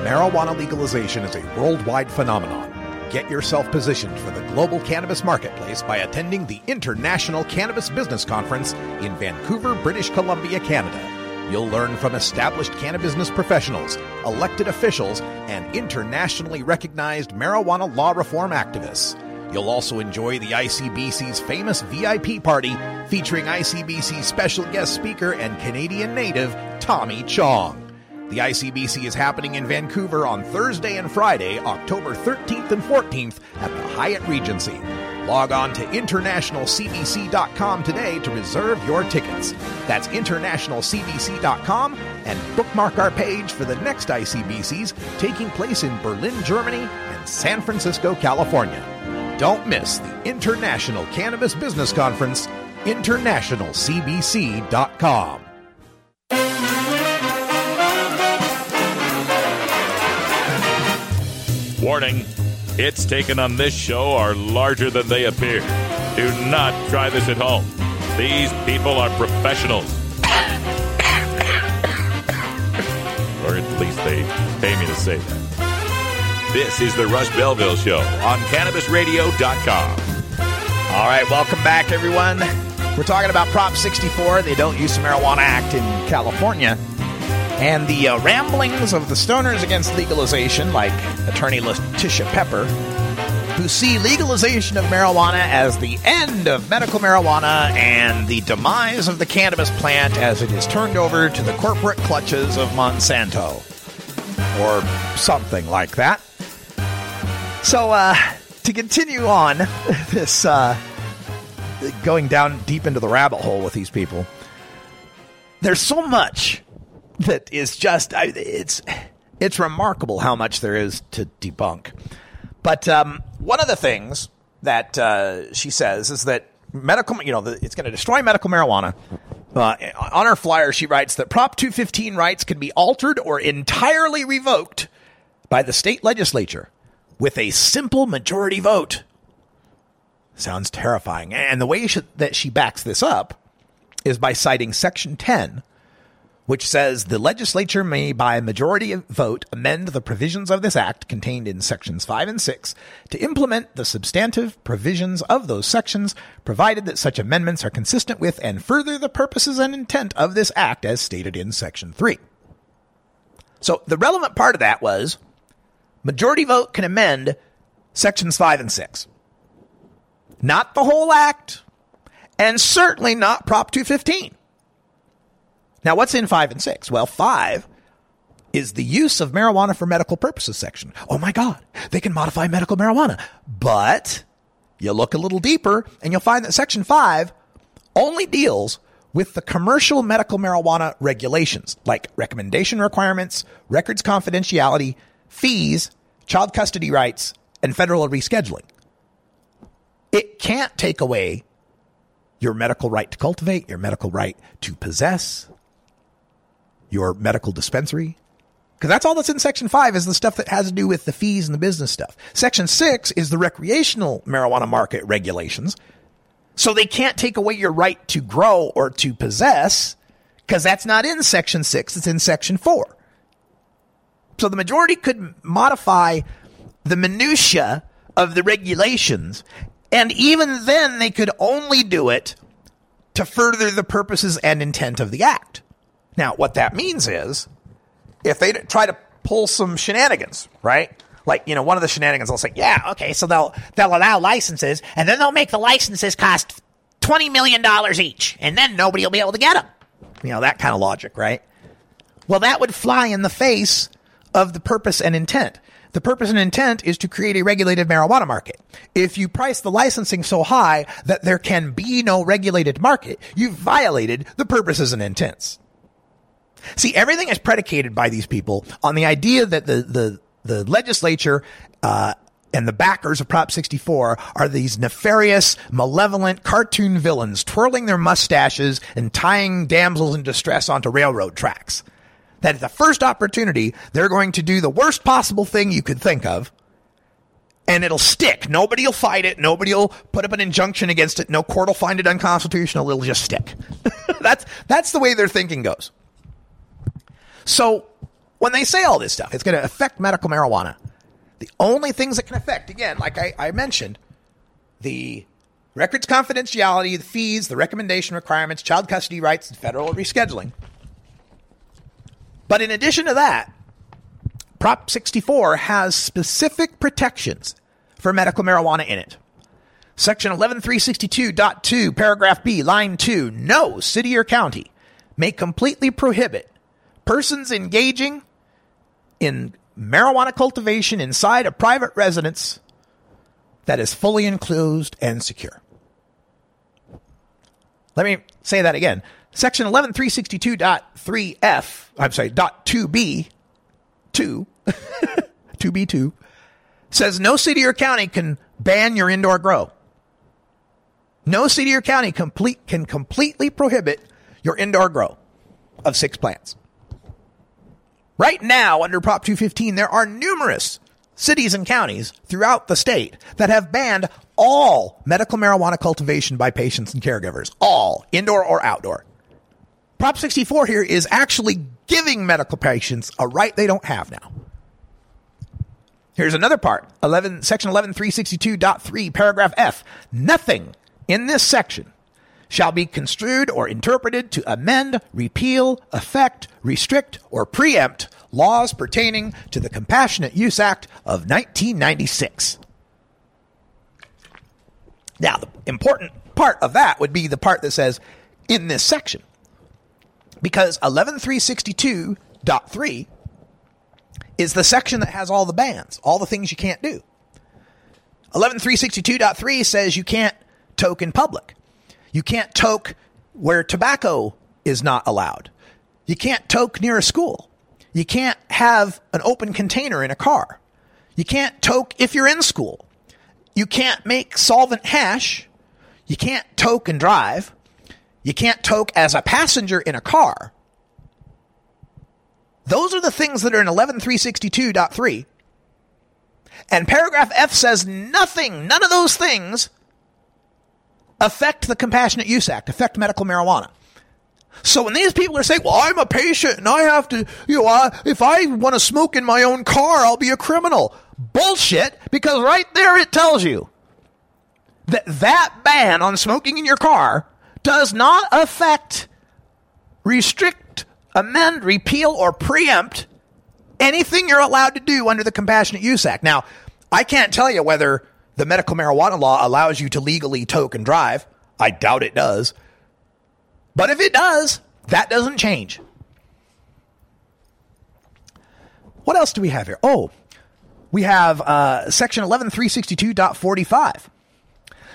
S2: Marijuana legalization is a worldwide phenomenon. Get yourself positioned for the global cannabis marketplace by attending the International Cannabis Business Conference in Vancouver, British Columbia, Canada. You'll learn from established cannabis business professionals, elected officials, and internationally recognized marijuana law reform activists. You'll also enjoy the ICBC's famous VIP party featuring ICBC special guest speaker and Canadian native Tommy Chong. The ICBC is happening in Vancouver on Thursday and Friday, October 13th and 14th at the Hyatt Regency. Log on to internationalcbc.com today to reserve your tickets. That's internationalcbc.com and bookmark our page for the next ICBCs taking place in Berlin, Germany and San Francisco, California. Don't miss the International Cannabis Business Conference, internationalcbc.com.
S1: Warning hits taken on this show are larger than they appear. Do not try this at home. These people are professionals. or at least they pay me to say that. This is the Russ Belville Show on CannabisRadio.com.
S2: All right, welcome back, everyone. We're talking about Prop 64, the Adult Use Marijuana Act in California, and the uh, ramblings of the stoners against legalization, like attorney Letitia Pepper, who see legalization of marijuana as the end of medical marijuana and the demise of the cannabis plant as it is turned over to the corporate clutches of Monsanto, or something like that. So, uh, to continue on this, uh, going down deep into the rabbit hole with these people, there's so much that is just it's it's remarkable how much there is to debunk. But um, one of the things that uh, she says is that medical, you know, the, it's going to destroy medical marijuana. Uh, on her flyer, she writes that Prop 215 rights can be altered or entirely revoked by the state legislature with a simple majority vote. Sounds terrifying. And the way she, that she backs this up is by citing Section 10, which says the legislature may, by majority vote, amend the provisions of this act contained in Sections 5 and 6 to implement the substantive provisions of those sections, provided that such amendments are consistent with and further the purposes and intent of this act as stated in Section 3. So the relevant part of that was majority vote can amend Sections 5 and 6. Not the whole act, and certainly not Prop 215. Now, what's in 5 and 6? Well, 5 is the use of marijuana for medical purposes section. Oh my God, they can modify medical marijuana. But you look a little deeper and you'll find that Section 5 only deals with the commercial medical marijuana regulations, like recommendation requirements, records confidentiality, fees, child custody rights, and federal rescheduling. It can't take away your medical right to cultivate, your medical right to possess, your medical dispensary. Because that's all that's in Section 5 is the stuff that has to do with the fees and the business stuff. Section 6 is the recreational marijuana market regulations. So they can't take away your right to grow or to possess because that's not in Section 6, it's in Section 4. So the majority could modify the minutia of the regulations, and even then they could only do it to further the purposes and intent of the act. Now, what that means is if they try to pull some shenanigans, right? Like, you know, one of the shenanigans will say, yeah, okay, so they'll they'll allow licenses and then they'll make the licenses cost $20 million each and then nobody will be able to get them. You know, that kind of logic, right? Well, that would fly in the face of the purpose and intent. The purpose and intent is to create a regulated marijuana market. If you price the licensing so high that there can be no regulated market, you've violated the purposes and intents. See, everything is predicated by these people on the idea that the the the legislature uh, and the backers of Prop 64 are these nefarious, malevolent cartoon villains twirling their mustaches and tying damsels in distress onto railroad tracks. That at the first opportunity, they're going to do the worst possible thing you could think of, and it'll stick. Nobody will fight it. Nobody will put up an injunction against it. No court will find it unconstitutional. It'll just stick. that's that's the way their thinking goes. So when they say all this stuff, it's going to affect medical marijuana. The only things that can affect, again, like I, I mentioned, the records confidentiality, the fees, the recommendation requirements, child custody rights, and federal rescheduling. But in addition to that, Prop 64 has specific protections for medical marijuana in it. Section 11362.2, paragraph B, line 2, no city or county may completely prohibit persons engaging in marijuana cultivation inside a private residence that is fully enclosed and secure. Let me say that again. Section 11362.3F, I'm sorry, dot 2B, 2, 2B2, says no city or county can ban your indoor grow. No city or county complete, can completely prohibit your indoor grow of six plants. Right now, under Prop 215, there are numerous cities and counties throughout the state that have banned all medical marijuana cultivation by patients and caregivers, all indoor or outdoor. Prop 64 here is actually giving medical patients a right they don't have now. Here's another part 11, section 11362.3, paragraph F. Nothing in this section shall be construed or interpreted to amend, repeal, affect, restrict, or preempt laws pertaining to the Compassionate Use Act of 1996. Now, the important part of that would be the part that says in this section. Because 11362.3 is the section that has all the bans, all the things you can't do. 11362.3 says you can't toke in public. You can't toke where tobacco is not allowed. You can't toke near a school. You can't have an open container in a car. You can't toke if you're in school. You can't make solvent hash. You can't toke and drive. You can't toke as a passenger in a car. Those are the things that are in 11362.3. And paragraph F says nothing, none of those things affect the Compassionate Use Act, affect medical marijuana. So when these people are saying, well, I'm a patient and I have to, you know, uh, if I want to smoke in my own car, I'll be a criminal. Bullshit, because right there it tells you that that ban on smoking in your car does not affect, restrict, amend, repeal, or preempt anything you're allowed to do under the Compassionate Use Act. Now, I can't tell you whether the medical marijuana law allows you to legally toke and drive. I doubt it does. But if it does, that doesn't change. What else do we have here? Oh, we have uh, section 11362.45.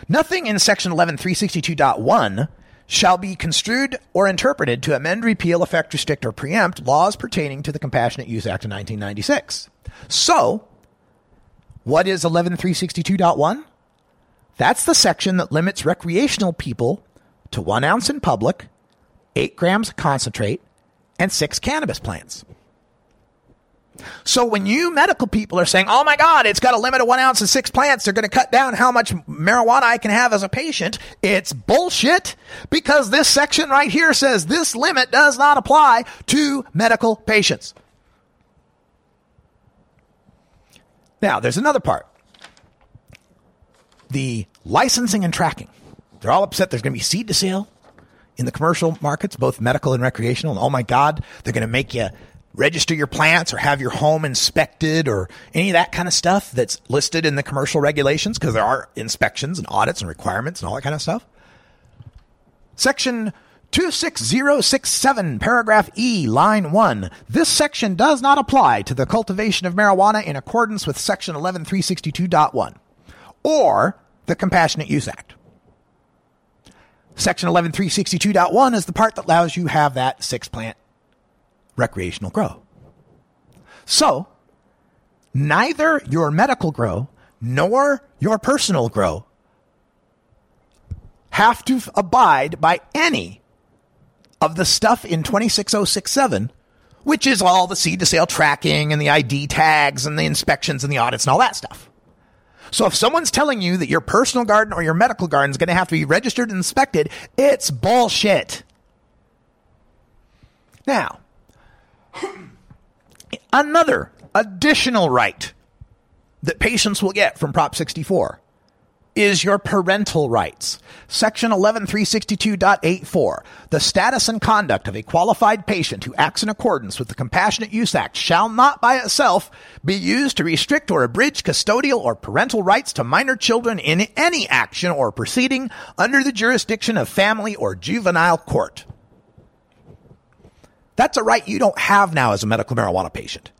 S2: Nothing in section 11362.1 shall be construed or interpreted to amend, repeal, affect, restrict, or preempt laws pertaining to the Compassionate Use Act of 1996. So, what is 11362.1? That's the section that limits recreational people to one ounce in public, eight grams concentrate, and six cannabis plants. So when you medical people are saying, oh my God, it's got a limit of one ounce and six plants, they're going to cut down how much marijuana I can have as a patient, it's bullshit because this section right here says this limit does not apply to medical patients. Now, there's another part the licensing and tracking. They're all upset there's going to be seed to sale in the commercial markets, both medical and recreational. And oh my God, they're going to make you register your plants or have your home inspected or any of that kind of stuff that's listed in the commercial regulations because there are inspections and audits and requirements and all that kind of stuff. Section 26067, paragraph E, line 1. This section does not apply to the cultivation of marijuana in accordance with section 11362.1 or the Compassionate Use Act. Section 11362.1 is the part that allows you have that six plant recreational grow. So, neither your medical grow nor your personal grow have to abide by any of the stuff in 26067, which is all the seed to sale tracking and the ID tags and the inspections and the audits and all that stuff. So if someone's telling you that your personal garden or your medical garden is going to have to be registered and inspected, it's bullshit. Now, another additional right that patients will get from Prop 64 is your parental rights. Section 11362.84. The status and conduct of a qualified patient who acts in accordance with the Compassionate Use Act shall not by itself be used to restrict or abridge custodial or parental rights to minor children in any action or proceeding under the jurisdiction of family or juvenile court. That's a right you don't have now as a medical marijuana patient.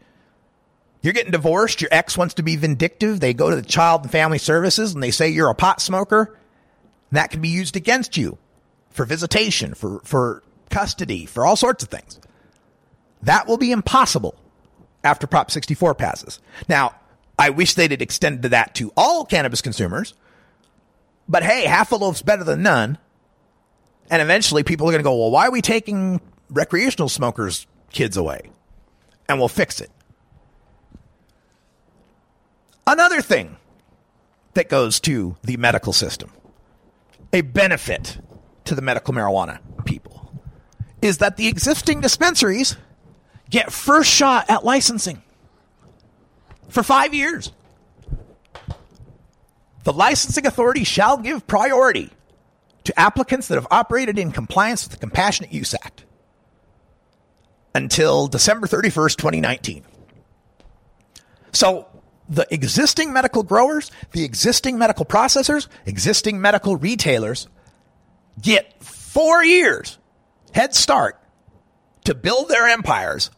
S2: You're getting divorced, your ex wants to be vindictive, they go to the child and family services and they say you're a pot smoker. That can be used against you for visitation, for, for custody, for all sorts of things. That will be impossible after Prop 64 passes. Now, I wish they'd extended that to all cannabis consumers, but hey, half a loaf's better than none. And eventually people are going to go, well, why are we taking recreational smokers' kids away? And we'll fix it. Another thing that goes to the medical system, a benefit to the medical marijuana people, is that the existing dispensaries get first shot at licensing for five years. The licensing authority shall give priority to applicants that have operated in compliance with the Compassionate Use Act until December 31st, 2019. So the existing medical growers, the existing medical processors, existing medical retailers get four years head start to build their empires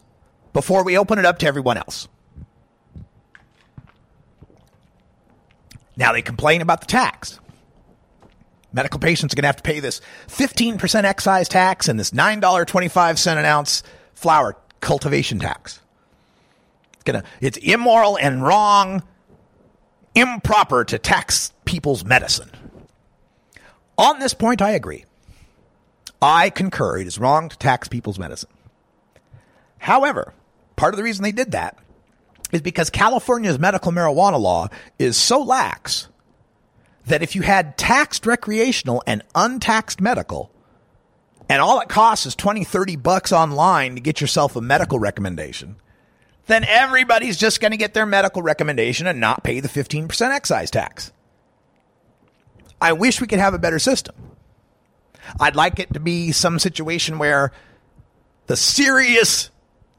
S2: before we open it up to everyone else. Now they complain about the tax. Medical patients are going to have to pay this 15% excise tax and this $9.25 an ounce flower cultivation tax. It's gonna it's immoral and wrong, improper to tax people's medicine. On this point, I agree. I concur. It is wrong to tax people's medicine. However, part of the reason they did that is because California's medical marijuana law is so lax that if you had taxed recreational and untaxed medical, and all it costs is 20, 30 bucks online to get yourself a medical recommendation, then everybody's just going to get their medical recommendation and not pay the 15% excise tax. I wish we could have a better system. I'd like it to be some situation where the serious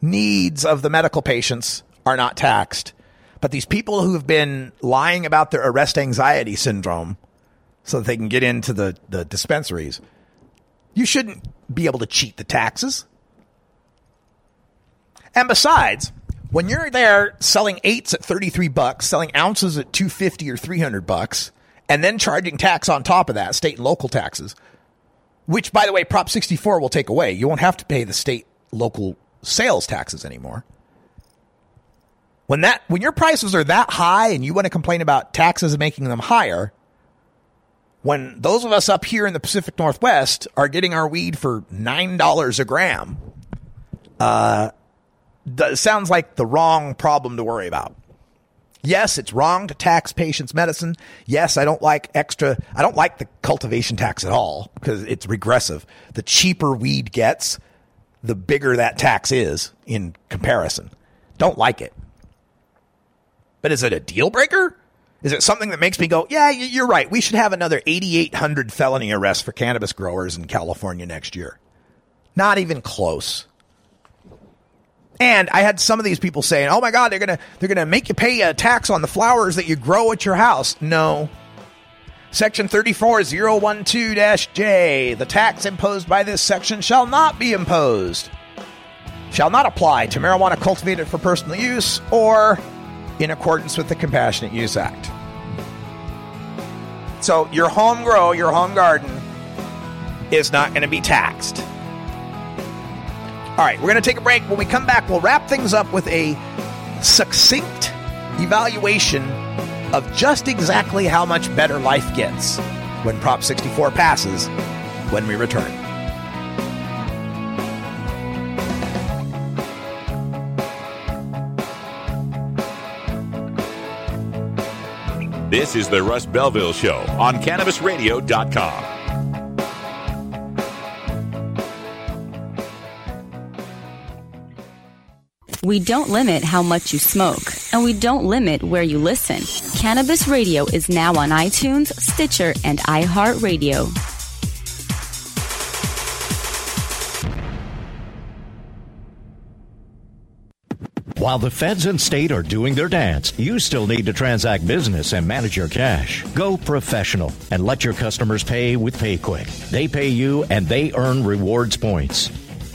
S2: needs of the medical patients are not taxed but these people who have been lying about their arrest anxiety syndrome so that they can get into the, the dispensaries, you shouldn't be able to cheat the taxes. And besides, when you're there selling eights at 33 bucks, selling ounces at 250 or 300 bucks, and then charging tax on top of that, state and local taxes, which by the way, Prop 64 will take away. You won't have to pay the state local sales taxes anymore. When that when your prices are that high and you want to complain about taxes making them higher, when those of us up here in the Pacific Northwest are getting our weed for nine dollars a gram, uh, sounds like the wrong problem to worry about. Yes, it's wrong to tax patients' medicine. Yes, I don't like extra. I don't like the cultivation tax at all because it's regressive. The cheaper weed gets, the bigger that tax is in comparison. Don't like it. But is it a deal breaker? Is it something that makes me go, yeah, you're right. We should have another 8,800 felony arrests for cannabis growers in California next year? Not even close. And I had some of these people saying, "Oh my God, they're gonna they're gonna make you pay a tax on the flowers that you grow at your house." No. Section 34012-J. The tax imposed by this section shall not be imposed. Shall not apply to marijuana cultivated for personal use or in accordance with the Compassionate Use Act. So your home grow, your home garden is not going to be taxed. All right, we're going to take a break. When we come back, we'll wrap things up with a succinct evaluation of just exactly how much better life gets when Prop 64 passes when we return.
S1: This is the Russ Belville Show on CannabisRadio.com.
S28: We don't limit how much you smoke, and we don't limit where you listen. Cannabis Radio is now on iTunes, Stitcher, and iHeartRadio.
S22: While the feds and state are doing their dance, you still need to transact business and manage your cash. Go professional and let your customers pay with PayQwick. They pay you and they earn rewards points.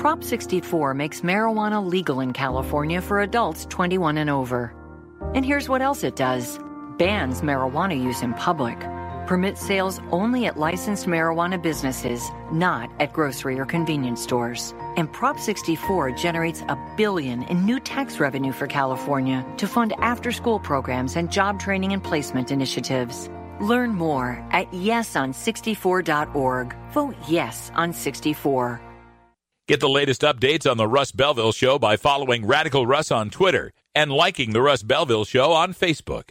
S29: Prop 64 makes marijuana legal in California for adults 21 and over. And here's what else it does bans marijuana use in public permits sales only at licensed marijuana businesses, not at grocery or convenience stores. And Prop 64 generates a billion in new tax revenue for California to fund after school programs and job training and placement initiatives. Learn more at yeson64.org. Vote yes on 64.
S1: Get the latest updates on the Russ Belville Show by following Radical Russ on Twitter and liking the Russ Belville Show on Facebook.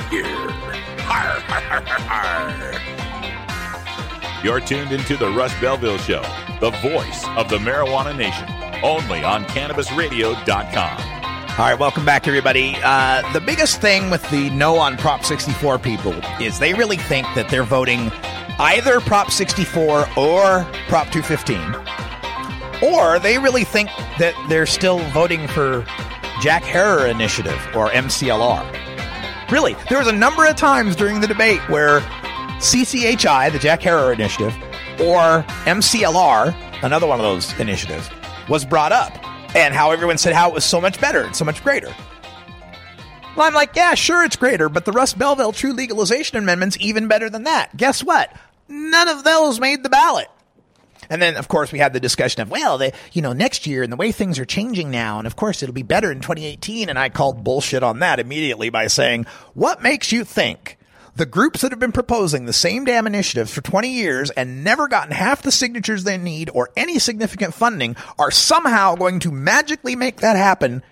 S1: Har, har, har. You're tuned into the Russ Belville Show, the voice of the marijuana nation, only on CannabisRadio.com.
S2: All right, welcome back, everybody. Uh, the biggest thing with the no on Prop 64 people is they really think that they're voting either Prop 64 or Prop 215, or they really think that they're still voting for Jack Herer Initiative or MCLR. Really, there was a number of times during the debate where CCHI, the Jack Herer Initiative, or MCLR, another one of those initiatives, was brought up and how everyone said how it was so much better and so much greater. Well, I'm like, yeah, sure, it's greater, but the Russ Belville True Legalization Amendment's even better than that. Guess what? None of those made the ballot. And then, of course, we had the discussion of, well, they, you know, next year and the way things are changing now, and of course, it'll be better in 2018. And I called bullshit on that immediately by saying, what makes you think the groups that have been proposing the same damn initiatives for 20 years and never gotten half the signatures they need or any significant funding are somehow going to magically make that happen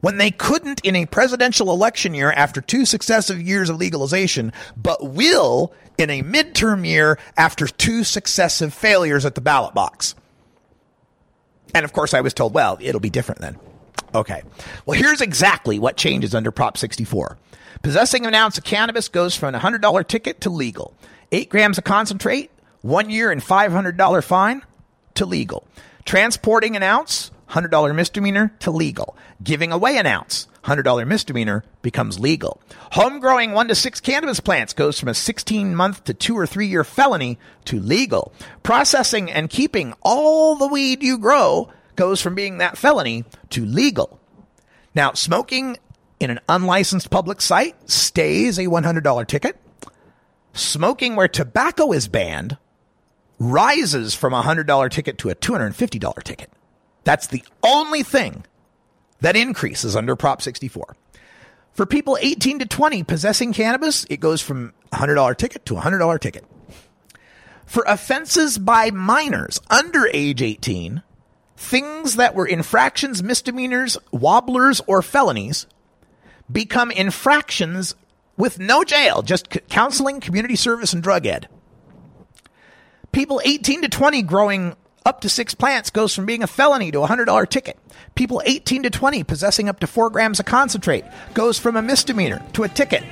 S2: when they couldn't in a presidential election year after two successive years of legalization, but will in a midterm year after two successive failures at the ballot box. And of course, I was told, well, it'll be different then. Okay. Well, here's exactly what changes under Prop 64. Possessing an ounce of cannabis goes from a $100 ticket to legal. Eight grams of concentrate, one year and $500 fine to legal. Transporting an ounce, $100 misdemeanor to legal. Giving away an ounce, $100 misdemeanor becomes legal. Home growing one to six cannabis plants goes from a 16 month to two or three year felony to legal. Processing and keeping all the weed you grow goes from being that felony to legal. Now, smoking in an unlicensed public site stays a $100 ticket. Smoking where tobacco is banned rises from a $100 ticket to a $250 ticket. That's the only thing that increases under Prop 64. For people 18 to 20 possessing cannabis, it goes from $100 ticket to a $100 ticket. For offenses by minors under age 18, things that were infractions, misdemeanors, wobblers, or felonies become infractions with no jail, just counseling, community service, and drug ed. People 18 to 20 growing up to six plants goes from being a felony to a $100 ticket. People 18 to 20 possessing up to four grams of concentrate goes from a misdemeanor to a ticket.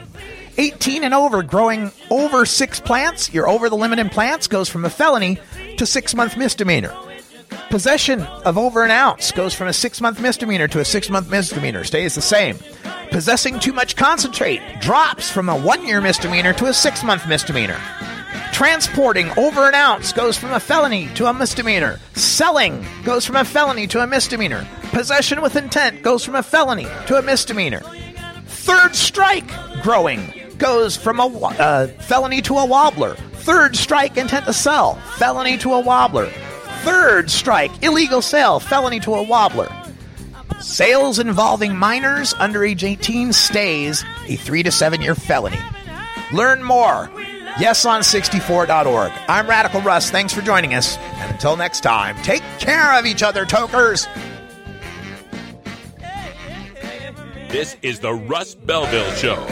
S2: 18 and over growing over six plants, you're over the limit in plants, goes from a felony to six month misdemeanor. Possession of over an ounce goes from a six month misdemeanor to a six month misdemeanor, stays the same. Possessing too much concentrate drops from a one year misdemeanor to a six month misdemeanor. Transporting over an ounce goes from a felony to a misdemeanor. Selling goes from a felony to a misdemeanor. Possession with intent goes from a felony to a misdemeanor. Third strike growing goes from a uh, felony to a wobbler. Third strike intent to sell, felony to a wobbler. Third strike illegal sale, felony to a wobbler. Sales involving minors under age 18 stays a three to seven year felony. Learn more. YesOn64.org. I'm Radical Russ. Thanks for joining us. And until next time, take care of each other, tokers.
S1: This is the Russ Belville Show.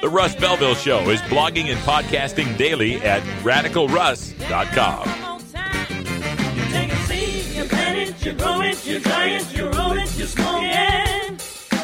S1: The Russ Belville Show is blogging and podcasting daily at radicalruss.com.
S20: You take a you plant it, you grow it, you dry it, you roll it, you smoke it.